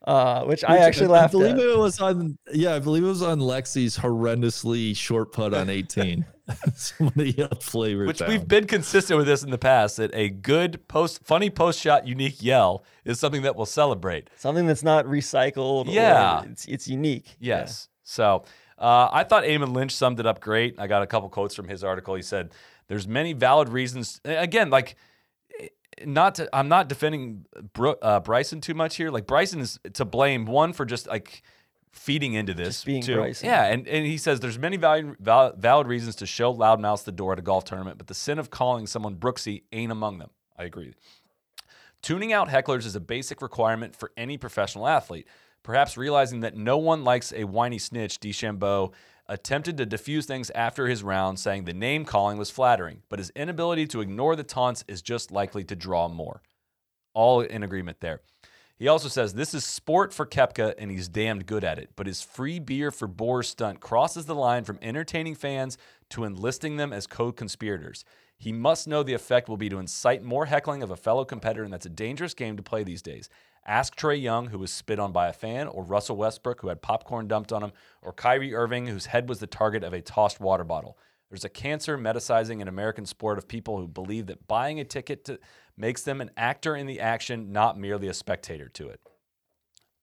uh, which I Which actually laughed I believe at. it was on. Yeah, I believe it was on Lexi's horrendously short putt on 18. Somebody yelled flavor. Which town. we've been consistent with this in the past that a good post, funny post shot unique yell is something that we'll celebrate. Something that's not recycled. or Yeah. it's, it's unique. Yeah. Yes. So uh, I thought Eamon Lynch summed it up great. I got a couple quotes from his article. He said, "There's many valid reasons." Again, like not to, I'm not defending Bro, uh, Bryson too much here. Like Bryson is to blame one for just like feeding into this Just being too. Bryson. Yeah, and, and he says there's many valid, val- valid reasons to show loudmouths the door at a golf tournament, but the sin of calling someone Brooksy ain't among them. I agree. Tuning out hecklers is a basic requirement for any professional athlete. Perhaps realizing that no one likes a whiny snitch, DeChambeau attempted to diffuse things after his round, saying the name calling was flattering, but his inability to ignore the taunts is just likely to draw more. All in agreement there. He also says this is sport for Koepka and he's damned good at it, but his free beer for boar stunt crosses the line from entertaining fans to enlisting them as co conspirators. He must know the effect will be to incite more heckling of a fellow competitor, and that's a dangerous game to play these days. Ask Trae Young, who was spit on by a fan, or Russell Westbrook, who had popcorn dumped on him, or Kyrie Irving, whose head was the target of a tossed water bottle. There's a cancer metasizing an American sport of people who believe that buying a ticket to, makes them an actor in the action, not merely a spectator to it.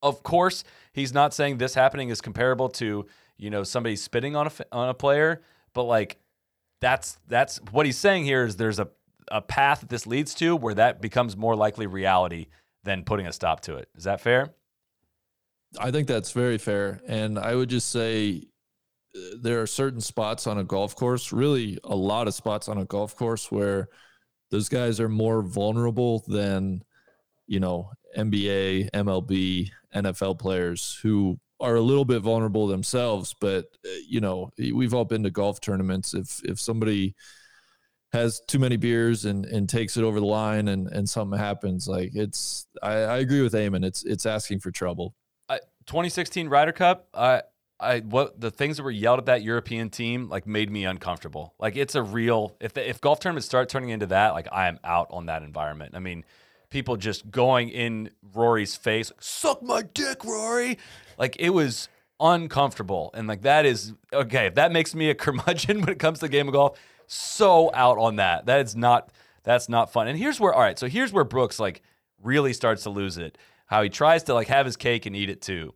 Of course, he's not saying this happening is comparable to you know somebody spitting on a on a player, but like that's that's what he's saying here is there's a a path that this leads to where that becomes more likely reality than putting a stop to it. Is that fair? I think that's very fair. And I would just say uh, there are certain spots on a golf course, really a lot of spots on a golf course where those guys are more vulnerable than, you know, NBA, MLB, NFL players who are a little bit vulnerable themselves. But, uh, you know, we've all been to golf tournaments. If, if somebody, has too many beers and, and takes it over the line and, and something happens like it's I, I agree with Eamon it's it's asking for trouble I, 2016 Ryder Cup, I I what the things that were yelled at that European team like made me uncomfortable. Like it's a real if the, if golf tournaments start turning into that, like I am out on that environment. I mean, people just going in Rory's face, suck my dick, Rory. Like it was uncomfortable, and like that is okay. If that makes me a curmudgeon when it comes to the game of golf, so out on that. That is not that's not fun. And here's where all right. So here's where Brooks like really starts to lose it. How he tries to like have his cake and eat it too.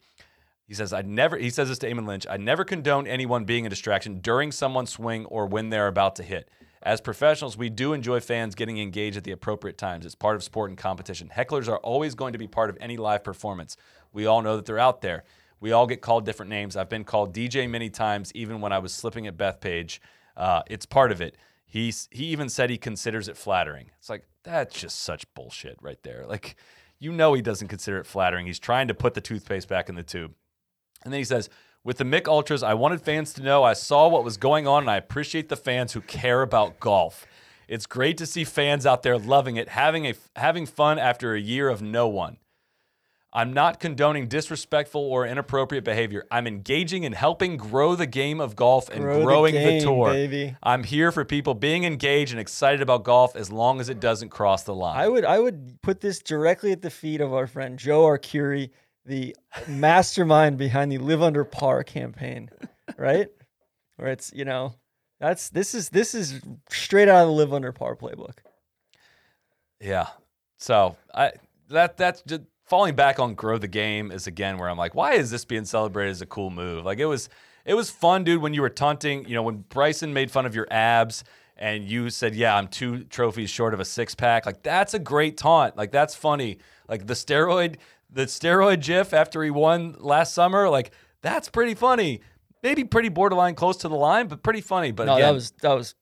He says, I never, he says this to Eamon Lynch, I never condone anyone being a distraction during someone's swing or when they're about to hit. As professionals, we do enjoy fans getting engaged at the appropriate times. It's part of sport and competition. Hecklers are always going to be part of any live performance. We all know that they're out there. We all get called different names. I've been called DJ many times, even when I was slipping at Bethpage. Uh, it's part of it. He's, he even said he considers it flattering. It's like, that's just such bullshit right there. Like, you know, he doesn't consider it flattering. He's trying to put the toothpaste back in the tube. And then he says, with the Mich Ultras, I wanted fans to know I saw what was going on and I appreciate the fans who care about golf. It's great to see fans out there loving it, having a having fun after a year of no one. I'm not condoning disrespectful or inappropriate behavior. I'm engaging in helping grow the game of golf and Grow growing the, game, tour. baby. I'm here for people being engaged and excited about golf as long as it doesn't cross the line. I would I would put this directly at the feet of our friend Joe Arcuri, the mastermind behind the Live Under Par campaign, right? Where it's you know that's this is this is straight out of the Live Under Par playbook. Yeah. So I that that's just falling back on grow the game is again where I'm like, why is this being celebrated as a cool move? Like it was it was fun, dude, when you were taunting, you know, when Bryson made fun of your abs and you said, Yeah, I'm two trophies short of a six pack. Like that's a great taunt. Like that's funny. Like the steroid the steroid gif after he won last summer, like that's pretty funny. Maybe pretty borderline close to the line, but pretty funny. But No, again, that was that was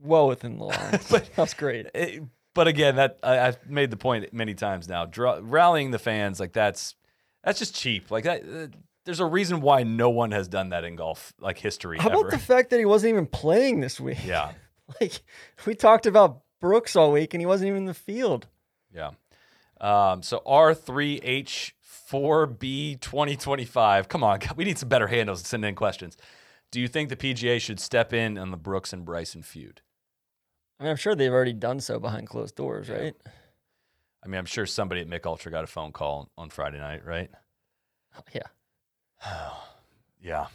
well within the line. but, that was great. it- but again, that I, I've made the point many times now. Dra- rallying the fans like that's that's just cheap. Like that, uh, there's a reason why no one has done that in golf like history How ever. about the fact that he wasn't even playing this week? yeah, Like we talked about Brooks all week and he wasn't even in the field. yeah. Um, so R three H four B twenty twenty five. Come on, we need some better handles to send in questions. Do you think the PGA should step in on the Brooks and Bryson feud? I mean, I'm sure they've already done so behind closed doors, right? I mean, I'm sure somebody at Mich Ultra got a phone call on Friday night, right? Oh, yeah. Yeah.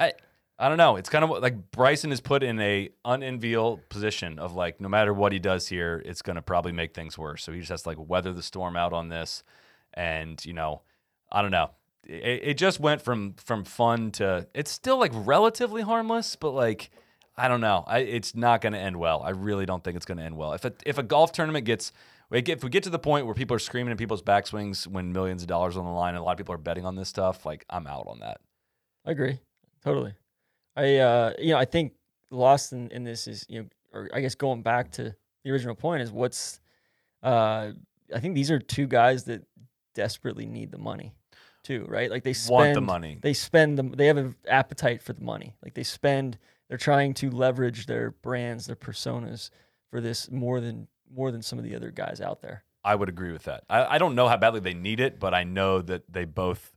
I I don't know. It's kind of like Bryson is put in a unenviable position of like no matter what he does here, it's going to probably make things worse. So he just has to like weather the storm out on this, and you know, I don't know. It, it just went from from fun to it's still like relatively harmless, but like I don't know. I, it's not going to end well. I really don't think it's going to end well. If a, if a golf tournament gets if we get to the point where people are screaming in people's backswings when millions of dollars on the line and a lot of people are betting on this stuff, like I'm out on that. I agree. Totally. I uh you know, I think lost in, in this is, you know, or I guess going back to the original point is what's uh I think these are two guys that desperately need the money too, right? Like they spend Want the money. They spend them they have an appetite for the money. Like they spend they're trying to leverage their brands, their personas for this more than more than some of the other guys out there. I would agree with that. I, I don't know how badly they need it, but I know that they both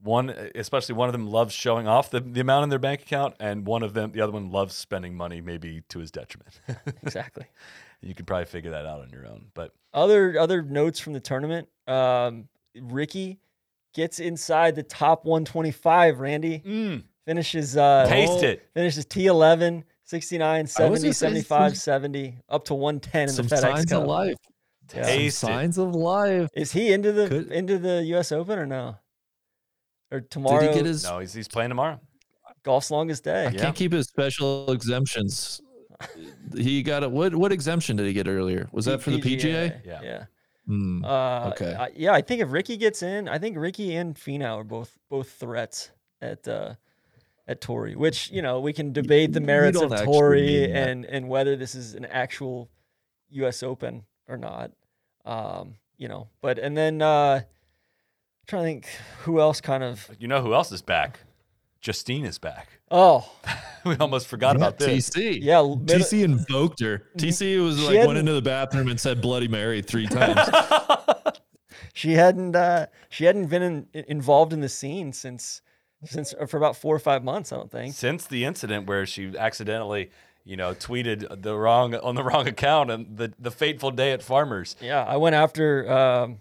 one especially one of them loves showing off the, the amount in their bank account and one of them the other one loves spending money maybe to his detriment Exactly. you could probably figure that out on your own but Other other notes from the tournament. Um, Rickie gets inside the top 125. Randy mm, finishes uh, taste it finishes T11, 69, 70, 75, some- 70, up to 110 in the FedEx signs Cup. of life. Yeah. Some Taste it. signs of life. Is he into the Could- into the U.S. Open or no? Or tomorrow? Did tomorrow? he get his? no he's, he's playing tomorrow golf's longest day. I Yeah. can't keep his special exemptions. he got it. what? What exemption did he get earlier? Was that for the PGA? Yeah. Yeah. Hmm. Uh, Okay. I- yeah, I think if Rickie gets in, I think Rickie and Finau are both both threats at uh, at Torrey. Which you know we can debate the merits of don't Torrey and and whether this is an actual U.S. Open or not. Um, you know, but and then uh, trying to think who else kind of. you know who else is back Justine is back Oh we almost forgot about this TC. yeah, mid- TC invoked her. TC was like went hadn't- into the bathroom and said Bloody Mary three times. she hadn't uh, she hadn't been in, involved in the scene since since uh, for about four or five months. I don't think. since the incident where she accidentally you know tweeted the wrong on the wrong account and the the fateful day at farmers Yeah, I went after um,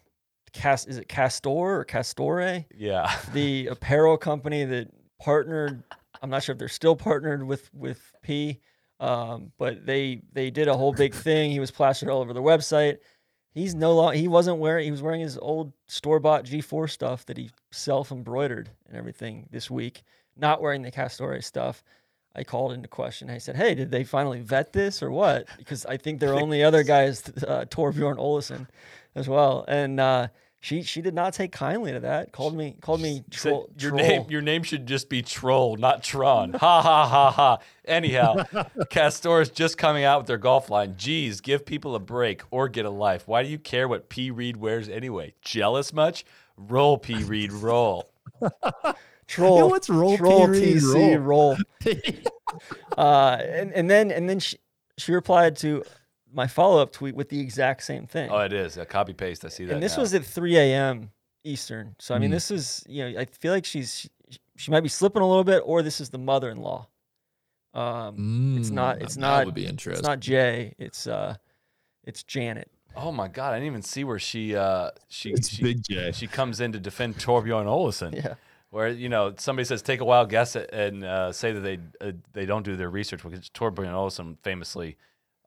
Cast. Is it Castor or Castore? yeah The apparel company that partnered. I'm not sure if they're still partnered with with P, um, but they they did a whole big thing. He was plastered all over their website. He's no longer. He wasn't wearing. He was wearing his old store bought G4 stuff that he self embroidered and everything this week. Not wearing the Castore stuff. I called into question. I said, "Hey, did they finally vet this or what?" Because I think their only other guy is uh, Torbjorn Olesen, as well. And uh, she she did not take kindly to that. Called me called me Said, troll. your troll. name your name should just be Troll, not Tron. ha ha ha ha. Anyhow, Castor is just coming out with their golf line. Geez, give people a break or get a life. Why do you care what P Reed wears anyway? Jealous much? Roll P Reed, roll. troll. Yo, what's roll, P. troll Reed, TC roll. uh, and and then and then she she replied to my follow up tweet with the exact same thing. Oh, it is a copy paste. I see that. and this now. was at 3 a.m. Eastern. So I mean, Mm. this is you know I feel like she's she, she might be slipping a little bit, or this is the mother in law. Um, it's not. Mm, It's that not. would be interesting. It's not Jay. It's uh, it's Janet. Oh my god, I didn't even see where she uh she It's she, Big J. she comes in to defend Torbjorn Olesen. Yeah. Where you know somebody says take a wild guess and uh, say that they uh, they don't do their research because Torbjorn Olesen famously,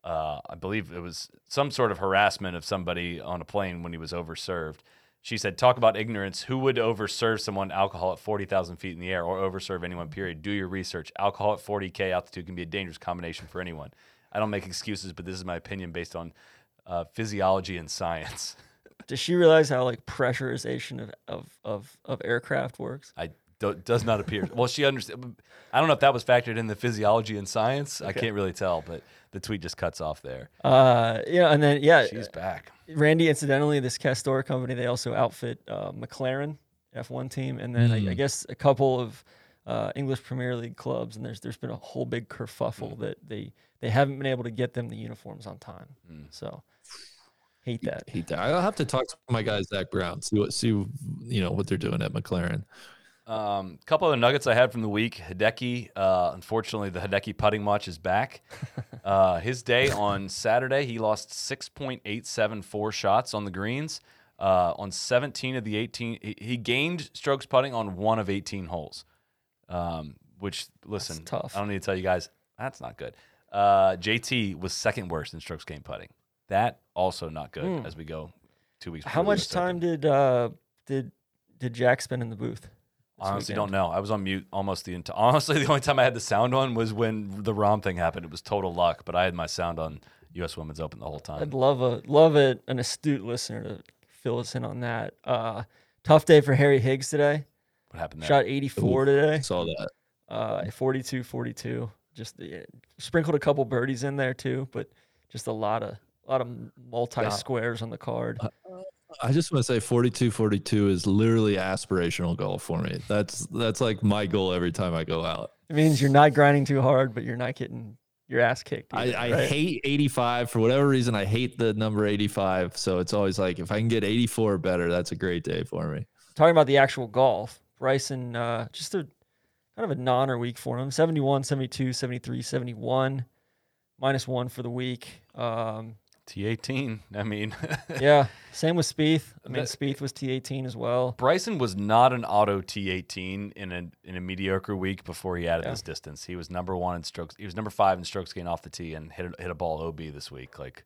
uh, I believe it was some sort of harassment of somebody on a plane when he was overserved. She said, "Talk about ignorance. Who would overserve someone alcohol at forty thousand feet in the air, or overserve anyone? Period. Do your research. Alcohol at forty k altitude can be a dangerous combination for anyone. I don't make excuses, but this is my opinion based on uh, physiology and science. Does she realize how like pressurization of of of, of aircraft works? I do, does not appear. Well, she understands. I don't know if that was factored in the physiology and science. I can't really tell, but the tweet just cuts off there. Uh, yeah, and then yeah, She's back. Randy. Incidentally, this Castor company they also outfit uh, McLaren F1 team, and then I, I Mm. guess a couple of uh, English Premier League clubs. And there's there's been a whole big kerfuffle that they they haven't been able to get them the uniforms on time. Mm. So hate that. Hate that. I'll have to talk to my guy Zak Brown. See what see you know what they're doing at McLaren. A um, couple other nuggets I had from the week. Hideki, uh, unfortunately, the Hideki putting watch is back. uh, his day on Saturday, he lost 6.874 shots on the greens. Uh, on 17 of the 18, he, he gained strokes putting on one of 18 holes. Um, which listen, tough. I don't need to tell you guys that's not good. Uh, JT was second worst in strokes gained putting. That also not good Hmm. as we go two weeks. How much time did uh did did Jack spend in the booth? This Honestly, weekend? don't know. I was on mute almost the entire. Honestly, the only time I had the sound on was when the Rahm thing happened. It was total luck, but I had my sound on U.S. Women's Open the whole time. I'd love a love it an astute listener to fill us in on that. Uh, tough day for Harry Higgs today. What happened there? Shot 84 today. Saw that. Uh, 42 42. Just the, sprinkled a couple birdies in there too, but just a lot of a lot of multi squares on the card. I just want to say 42 42 is literally aspirational goal for me. That's that's like my goal every time I go out. It means you're not grinding too hard, but you're not getting your ass kicked. I, either, I right? hate 85 for whatever reason. I hate the number 85. So it's always like if I can get 84 or better, that's a great day for me. talking about the actual golf, Bryson, uh, just a kind of a non or week for him 71, 72, 73, 71, minus one for the week. Um, T18. I mean, yeah, same with Spieth. I mean, Spieth was T18 as well. Bryson was not an auto T18 in a in a mediocre week before he added Yeah. this distance. He was number one in strokes. He was number five in strokes gained off the tee and hit a, hit a ball OB this week. Like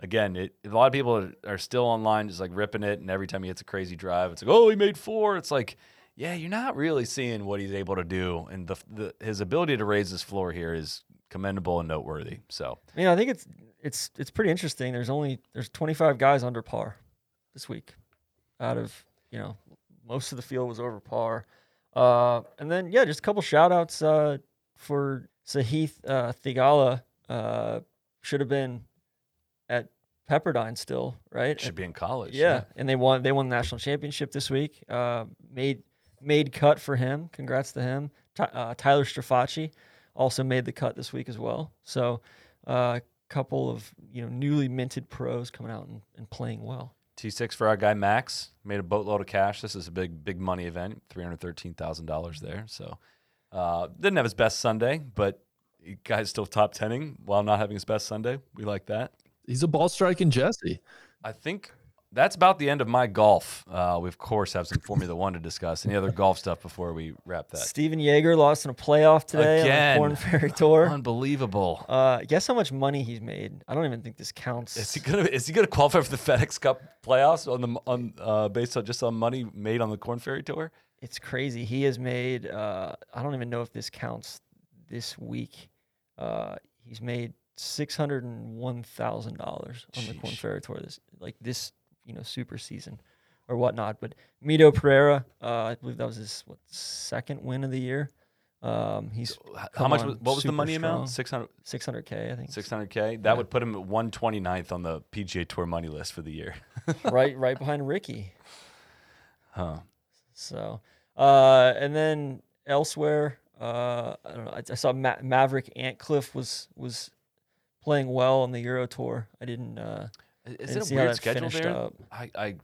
again, it, a lot of people are, are still online just like ripping it, and every time he hits a crazy drive, it's like, oh, he made four. It's like, yeah, you're not really seeing what he's able to do, and the, the his ability to raise his floor here is commendable and noteworthy. So mean, I think it's it's it's pretty interesting. There's only there's 25 guys under par this week, out of you know most of the field was over par. Uh, and then yeah, just a couple shout outs uh, for Sahith uh, Theegala. Uh, should have been at Pepperdine still, right? should be in college. Yeah, and they won. They won the national championship this week. Uh, made made cut for him. Congrats to him. Ty uh, Tyler Strafaci also made the cut this week as well. So, uh, couple of you know newly minted pros coming out and, and playing well. T6 for our guy Max made a boatload of cash. This is a big, big money event. Three hundred thirteen thousand dollars there. So uh, didn't have his best Sunday, but he guy's still top tenning while not having his best Sunday. We like that. He's a ball striking Jesse. I think that's about the end of my golf. Uh, we of course have some Formula One to discuss. Any other golf stuff before we wrap that? Stephan Jaeger lost in a playoff today Again. on the Corn Ferry Tour. Unbelievable. Uh, guess how much money he's made? I don't even think this counts. Is he gonna is he gonna qualify for the FedEx Cup playoffs on the on uh, based on just on money made on the Corn Ferry Tour? it's crazy. He has made. Uh, I don't even know if this counts this week. Uh, he's made six hundred and one thousand dollars on the Corn Sheesh. Ferry Tour this like this you know super season or whatnot. But Mito Pereira, uh, I believe that was his what second win of the year. Um, he's How much? Was, what was the money strong. amount? 600 six hundred k. I think 600k. That would put him at 129th on the PGA Tour money list for the year. right right behind Rickie. Huh. So, uh, and then elsewhere, uh, I don't know. I, I saw Ma- Maverick Antcliffe was was playing well on the Euro Tour. I didn't. Uh, Is it a weird schedule there? up. I, I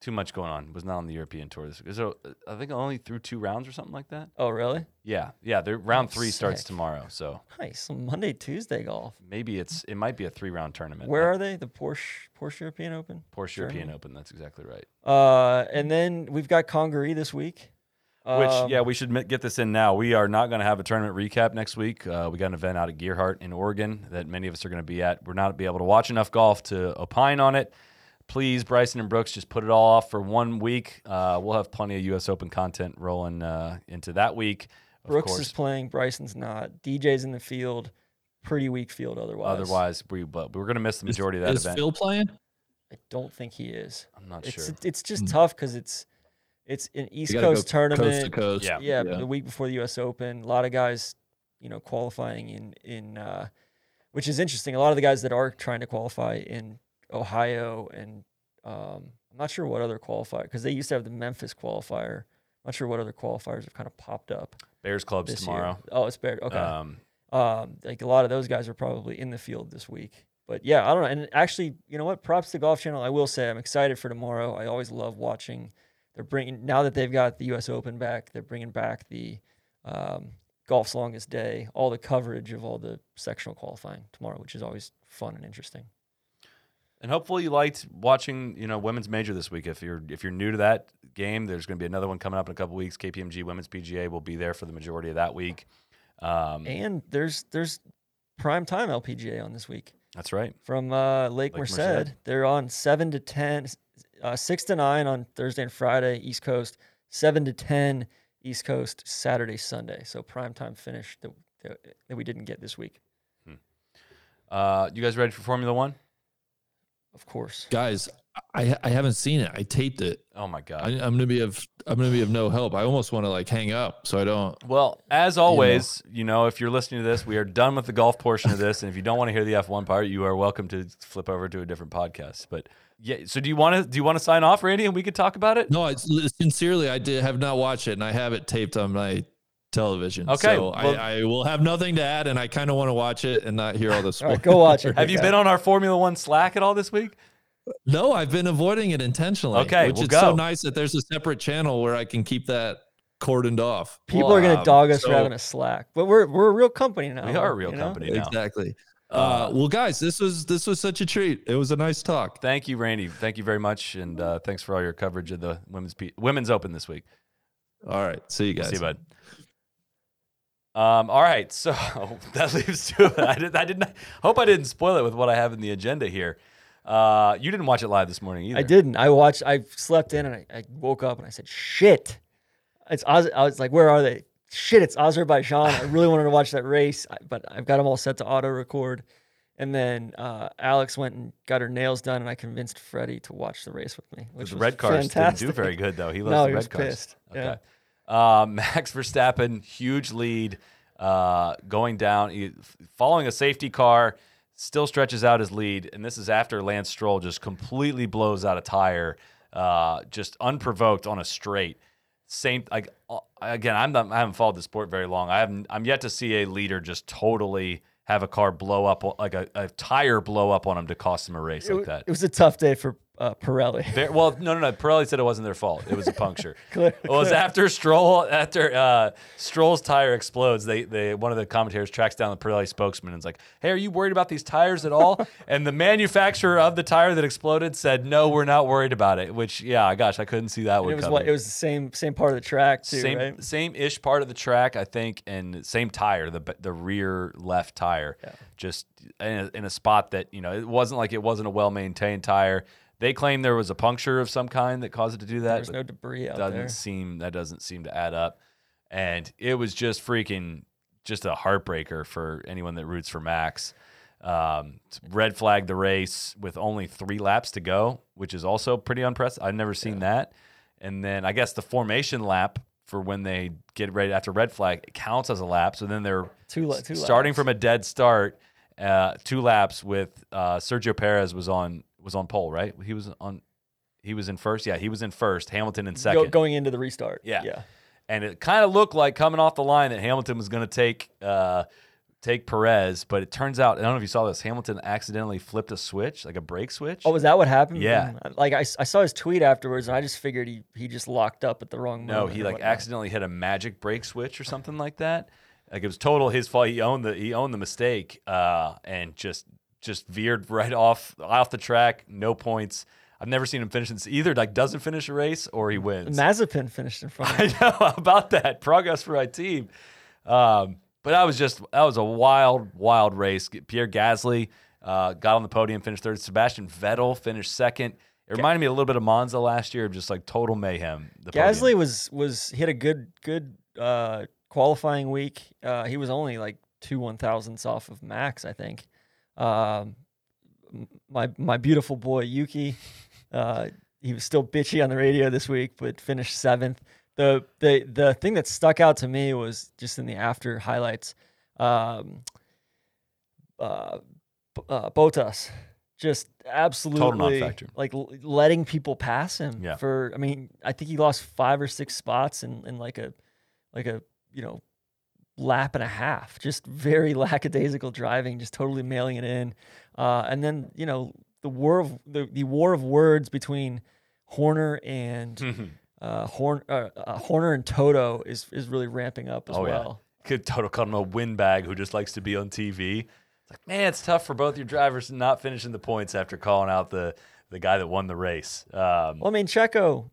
too much going on. Was not on the European tour. This is there, I think only through two rounds or something like that. oh, really? Yeah, yeah. Their round three starts sick. tomorrow, so Nice. Monday, Tuesday golf. maybe it's it might be a three round tournament. Where are they? The Porsche Porsche European Open. Porsche European Open? That's exactly right. Uh, and then we've got Congaree this week. Which Um, yeah, we should get this in now. We are not going to have a tournament recap next week. Uh, we got an event out at Gearhart in Oregon that many of us are going to be at. We're not be able to watch enough golf to opine on it. Please, Bryson and Brooks, just put it all off for one week. Uh, we'll have plenty of U.S. Open content rolling uh, into that week. Brooks course, is playing. Bryson's not. DJ's in the field. Pretty weak field otherwise. otherwise we but we're going to miss the majority of that Is event. Is Phil playing? I don't think he is. I'm not It's sure. it's just Mm. tough because it's it's an East You go Coast tournament. Coast to coast. Yeah. Yeah, the week before the U.S. Open, a lot of guys, you know, qualifying in in uh, which is interesting. A lot of the guys that are trying to qualify in Ohio and um, I'm not sure what other qualifier because they used to have the Memphis qualifier. I'm not sure what other qualifiers have kind of popped up Bears clubs tomorrow. year. Oh, it's Bears. Okay. Um, um, like a lot of those guys are probably in the field this week. But yeah, I don't know. And actually, you know what? Props to Golf Channel. I will say I'm excited for tomorrow. I always love watching. They're bringing now that they've got the U.S. Open back. They're bringing back the um, golf's longest day. All the coverage of all the sectional qualifying tomorrow, which is always fun and interesting. And hopefully you liked watching, you know, women's major this week. If you're if you're new to that game, there's going to be another one coming up in a couple weeks. KPMG Women's PGA will be there for the majority of that week. Um, And there's there's prime time LPGA on this week that's right. from uh, Lake, Lake Merced. Merced. They're on seven to ten, uh, six to nine on Thursday and Friday East Coast, seven to ten East Coast Saturday Sunday. So prime time finish that that, that we didn't get this week, Uh, you guys ready for Formula One? of course. Guys, I I haven't seen it. I taped it. Oh my God. I, I'm gonna be of I'm gonna be of no help. I almost want to like hang up so I don't. Well, as always, you know, if you're listening to this, we are done with the golf portion of this. And if you don't want to hear the F1 part, you are welcome to flip over to a different podcast. But yeah, so do you want to do you want to sign off, Randy, and we could talk about it? No, I, sincerely, I did have not watched it, and I have it taped on my television. Okay, so well- I, I will have nothing to add, and I kind of want to watch it and not hear all the All spoilers. right, go watch it. Have you been on our Formula One Slack at all this week? No, I've been avoiding it intentionally. Okay, which well, is go. so nice that there's a separate channel where I can keep that cordoned off. People are gonna Um, dog us so- for having a Slack, but we're we're a real company now. We are a real you know? company now. Exactly. Uh, well, guys, this was this was such a treat. It was a nice talk. Thank you, Randy. Thank you very much, and uh, thanks for all your coverage of the women's P- women's Open this week. All right, see you guys. See you, bud. Um, all right, so that leaves to I did I didn't hope I didn't spoil it with what I have in the agenda here. Uh, you didn't watch it live this morning either. I didn't. I watched. I slept in and I, I woke up and I said, "Shit!" It's Oz- I was like, "Where are they?" Shit! It's Azerbaijan. I really wanted to watch that race, but I've got them all set to auto record. And then uh, Alex went and got her nails done, and I convinced Freddie to watch the race with me. Which The was red cars fantastic. didn't do very good though. He loves No, the he red cars. pissed. Okay. Uh, Max Verstappen, huge lead, uh, going down, he, following a safety car, still stretches out his lead, and this is after Lance Stroll just completely blows out a tire, uh, just unprovoked on a straight. Same like uh, again, I'm not, I haven't followed the sport very long. I haven't. I'm yet to see a leader just totally have a car blow up like a, a tire blow up on him to cost him a race It, like that. it was a tough day for uh, Pirelli. Well, no, no, no. Pirelli said it wasn't their fault. It was a puncture. Clear- it was clear. after Stroll, after uh, Stroll's tire explodes. They, they, one of the commentators tracks down the Pirelli spokesman and is like, "Hey, are you worried about these tires at all?" and the manufacturer of the tire that exploded said, "No, we're not worried about it." Which, yeah, gosh, I couldn't see that it one was coming. what it was the same same part of the track too, same right? same ish part of the track, I think, and same tire, the the rear left tire, just in a, in a spot that you know it wasn't like it wasn't a well maintained tire. They claim there was a puncture of some kind that caused it to do that. There's no debris out doesn't there. seem that doesn't seem to add up, and it was just freaking just a heartbreaker for anyone that roots for Max. Um, red flag the race with only three laps to go, which is also pretty unprecedented. I've never seen that. And then I guess the formation lap for when they get ready after red flag it counts as a lap. So then they're Two la- two starting laps. from a dead start, uh, two laps with uh, Sergio Perez was on was on pole, right? He was on. He was in first. Yeah, he was in first. Hamilton in second. Go, going into the restart. Yeah. yeah. and it kind of looked like coming off the line that Hamilton was going to take uh, take Perez, but it turns out I don't know if you saw this. Hamilton accidentally flipped a switch, like a brake switch. Oh, was that what happened? Yeah. Mm, Like I saw his tweet afterwards, and I just figured he he just locked up at the wrong no, moment. he like whatnot. accidentally hit a magic brake switch or something like that. Like it was total his fault. He owned the he owned the mistake uh, and just just veered right off off the track. No points. I've never seen him finish this either. Like doesn't finish a race or he wins. Mazepin finished in front. I know about that progress for my team. Um, but that was just that was a wild, wild race. Pierre Gasly uh, got on the podium, finished third. Sebastian Vettel finished second. It reminded me a little bit of Monza last year, of just like total mayhem. The podium. Gasly was was he had a good good uh, qualifying week. Uh, he was only like two one thousandths off of Max, I think. Um, my my beautiful boy Yuki, uh, he was still bitchy on the radio this week, but finished seventh. The the the thing that stuck out to me was just in the after highlights. Um, uh, uh, Bottas, just absolutely like l- letting people pass him Yeah. for. I mean, I think he lost five or six spots in, in like a like a you know lap and a half. Just very lackadaisical driving, just totally mailing it in. Uh, and then you know the war of the, the war of words between Horner and uh, Horn, uh, uh, Horner and Toto is is really ramping up as Oh, yeah. well. Could Toto call him a windbag who just likes to be on TV. It's like, man, it's tough for both your drivers not finishing the points after calling out the the guy that won the race. Um, Well, I mean, Checo,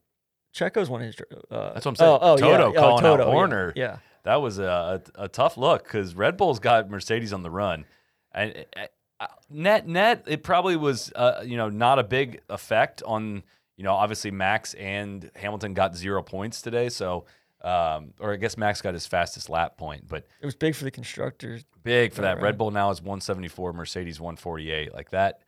Checo's one of his. Uh, That's what I'm saying. Oh, oh Toto yeah. calling oh, out Toto, yeah, Horner. Yeah. That was a, a, a tough look because Red Bull's got Mercedes on the run, and uh, uh, net net it probably was uh, you know not a big effect on you know obviously Max and Hamilton got zero points today, so um, or I guess Max got his fastest lap point, but It was big for the constructors. big for that. Right. Red Bull now is 174, Mercedes 148. Like that,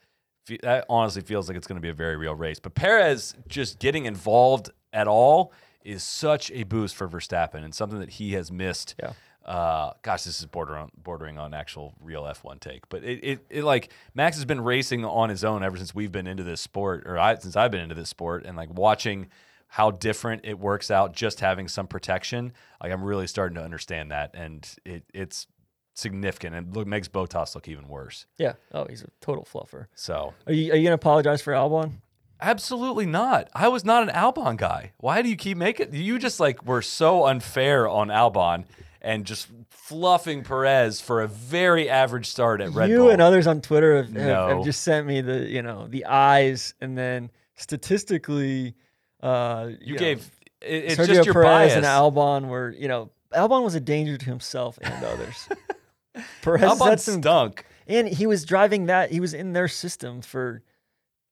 that honestly feels like it's going to be a very real race. But Perez just getting involved at all is such a boost for Verstappen and something that he has missed. Yeah. Uh, gosh, this is bordering bordering on actual real F1 take, but it, it, it like Max has been racing on his own ever since we've been into this sport, or I since I've been into this sport, and like watching how different it works out just having some protection. Like I'm really starting to understand that, and it it's significant and look makes Bottas look even worse. Yeah. Oh, he's a total fluffer. So Are you, are you going to apologize for Albon? Absolutely not. I was not an Albon guy. Why do you keep making you just like were so unfair on Albon and just fluffing Perez for a very average start at Red you Bull. You and others on Twitter have, have, No. have just sent me the you know the eyes, and then statistically, uh, you know, gave it, it's Sergio just your Perez bias. and Albon were you know Albon was a danger to himself and others. Perez Albon some, stunk. and he was driving that. He was in their system for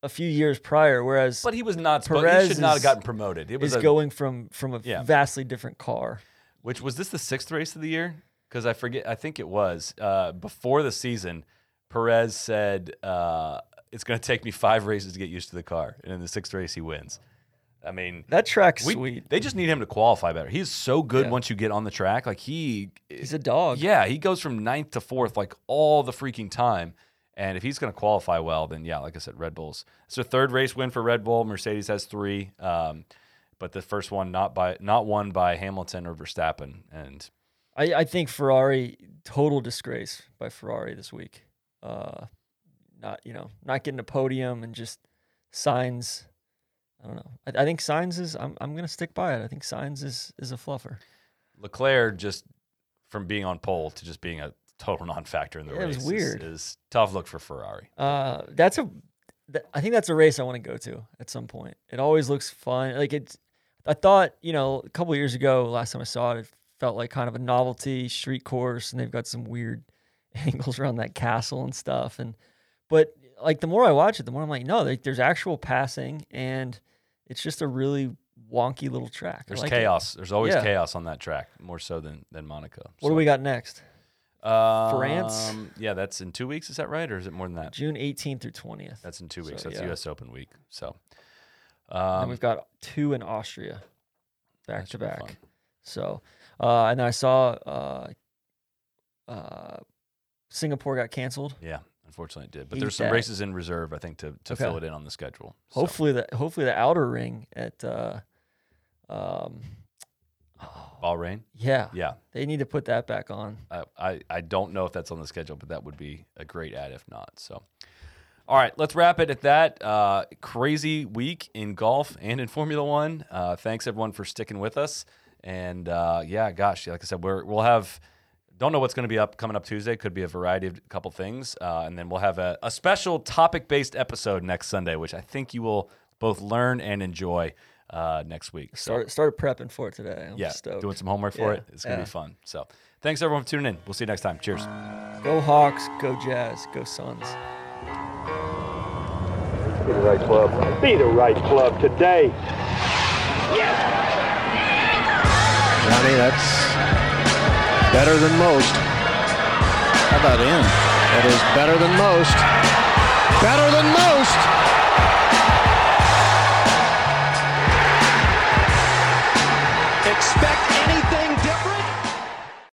a few years prior, whereas But he was not. Perez He should not have gotten promoted. It was a, going from from a Yeah. vastly different car. Which was this the sixth race of the year? Because I forget. I think it was uh, before the season. Perez said uh, it's going to take me five races to get used to the car, and in the sixth race he wins. I mean, That track's we- sweet. They just need him to qualify better. He's so good Yeah. once you get on the track. Like he, He's a dog. yeah, he goes from ninth to fourth like all the freaking time. And if he's going to qualify well, then yeah, like I said, Red Bulls. It's a third race win for Red Bull. Mercedes has three, um, but the first one not by not won by Hamilton or Verstappen. And I, I think Ferrari total disgrace by Ferrari this week. Uh, not you know not getting a podium and just Sainz. I don't know. I, I think Sainz is. I'm I'm gonna stick by it. I think Sainz is is a fluffer. Leclerc just from being on pole to just being a total non-factor in the Yeah, it was weird. Is, tough look for Ferrari. Uh, that's a. th- I think that's a race I want to go to at some point. It always looks fun. Like it's. I thought you know a couple years ago, last time I saw it, it felt like kind of a novelty street course, and they've got some weird angles around that castle and stuff. And but like the more I watch it, the more I'm like, no, like, there's actual passing, and it's just a really wonky little track. There's like it. chaos. There's always Yeah. chaos on that track, more so than than Monaco. What do we got next? France? Um, Yeah, that's in two weeks. Is that right, or is it more than that? June 18th through 20th. That's in two weeks. So, that's yeah. U.S. Open week. So, and um, we've got two in Austria, back to back. So, uh, and then I saw uh, uh, Singapore got canceled. yeah, unfortunately it did. But Eat there's some that. races in reserve, I think, to to Okay. fill it in on the schedule. So, Hopefully the hopefully the outer ring at uh, um, Bahrain. yeah, Yeah, they need to put that back on. I, I I don't know if that's on the schedule, but that would be a great ad if not. So. All right, let's wrap it at that. Uh, crazy week in golf and in Formula One. Uh, thanks everyone for sticking with us. And uh, yeah, gosh, like I said, we're, we'll have don't know what's going to be up coming up Tuesday. Could be a variety of a couple things, uh, and then we'll have a, a special topic based episode next Sunday, which I think you will both learn and enjoy uh, next week. So, Start started prepping for it today. I'm yeah, stoked. doing some homework for Yeah, it. It's going to yeah. be fun. So thanks everyone for tuning in. We'll see you next time. Cheers. Go Hawks, go Jazz, go Suns. Be the right club. Be the right club today. Johnny, that's better than most. How about in? That is better than most. Better than most.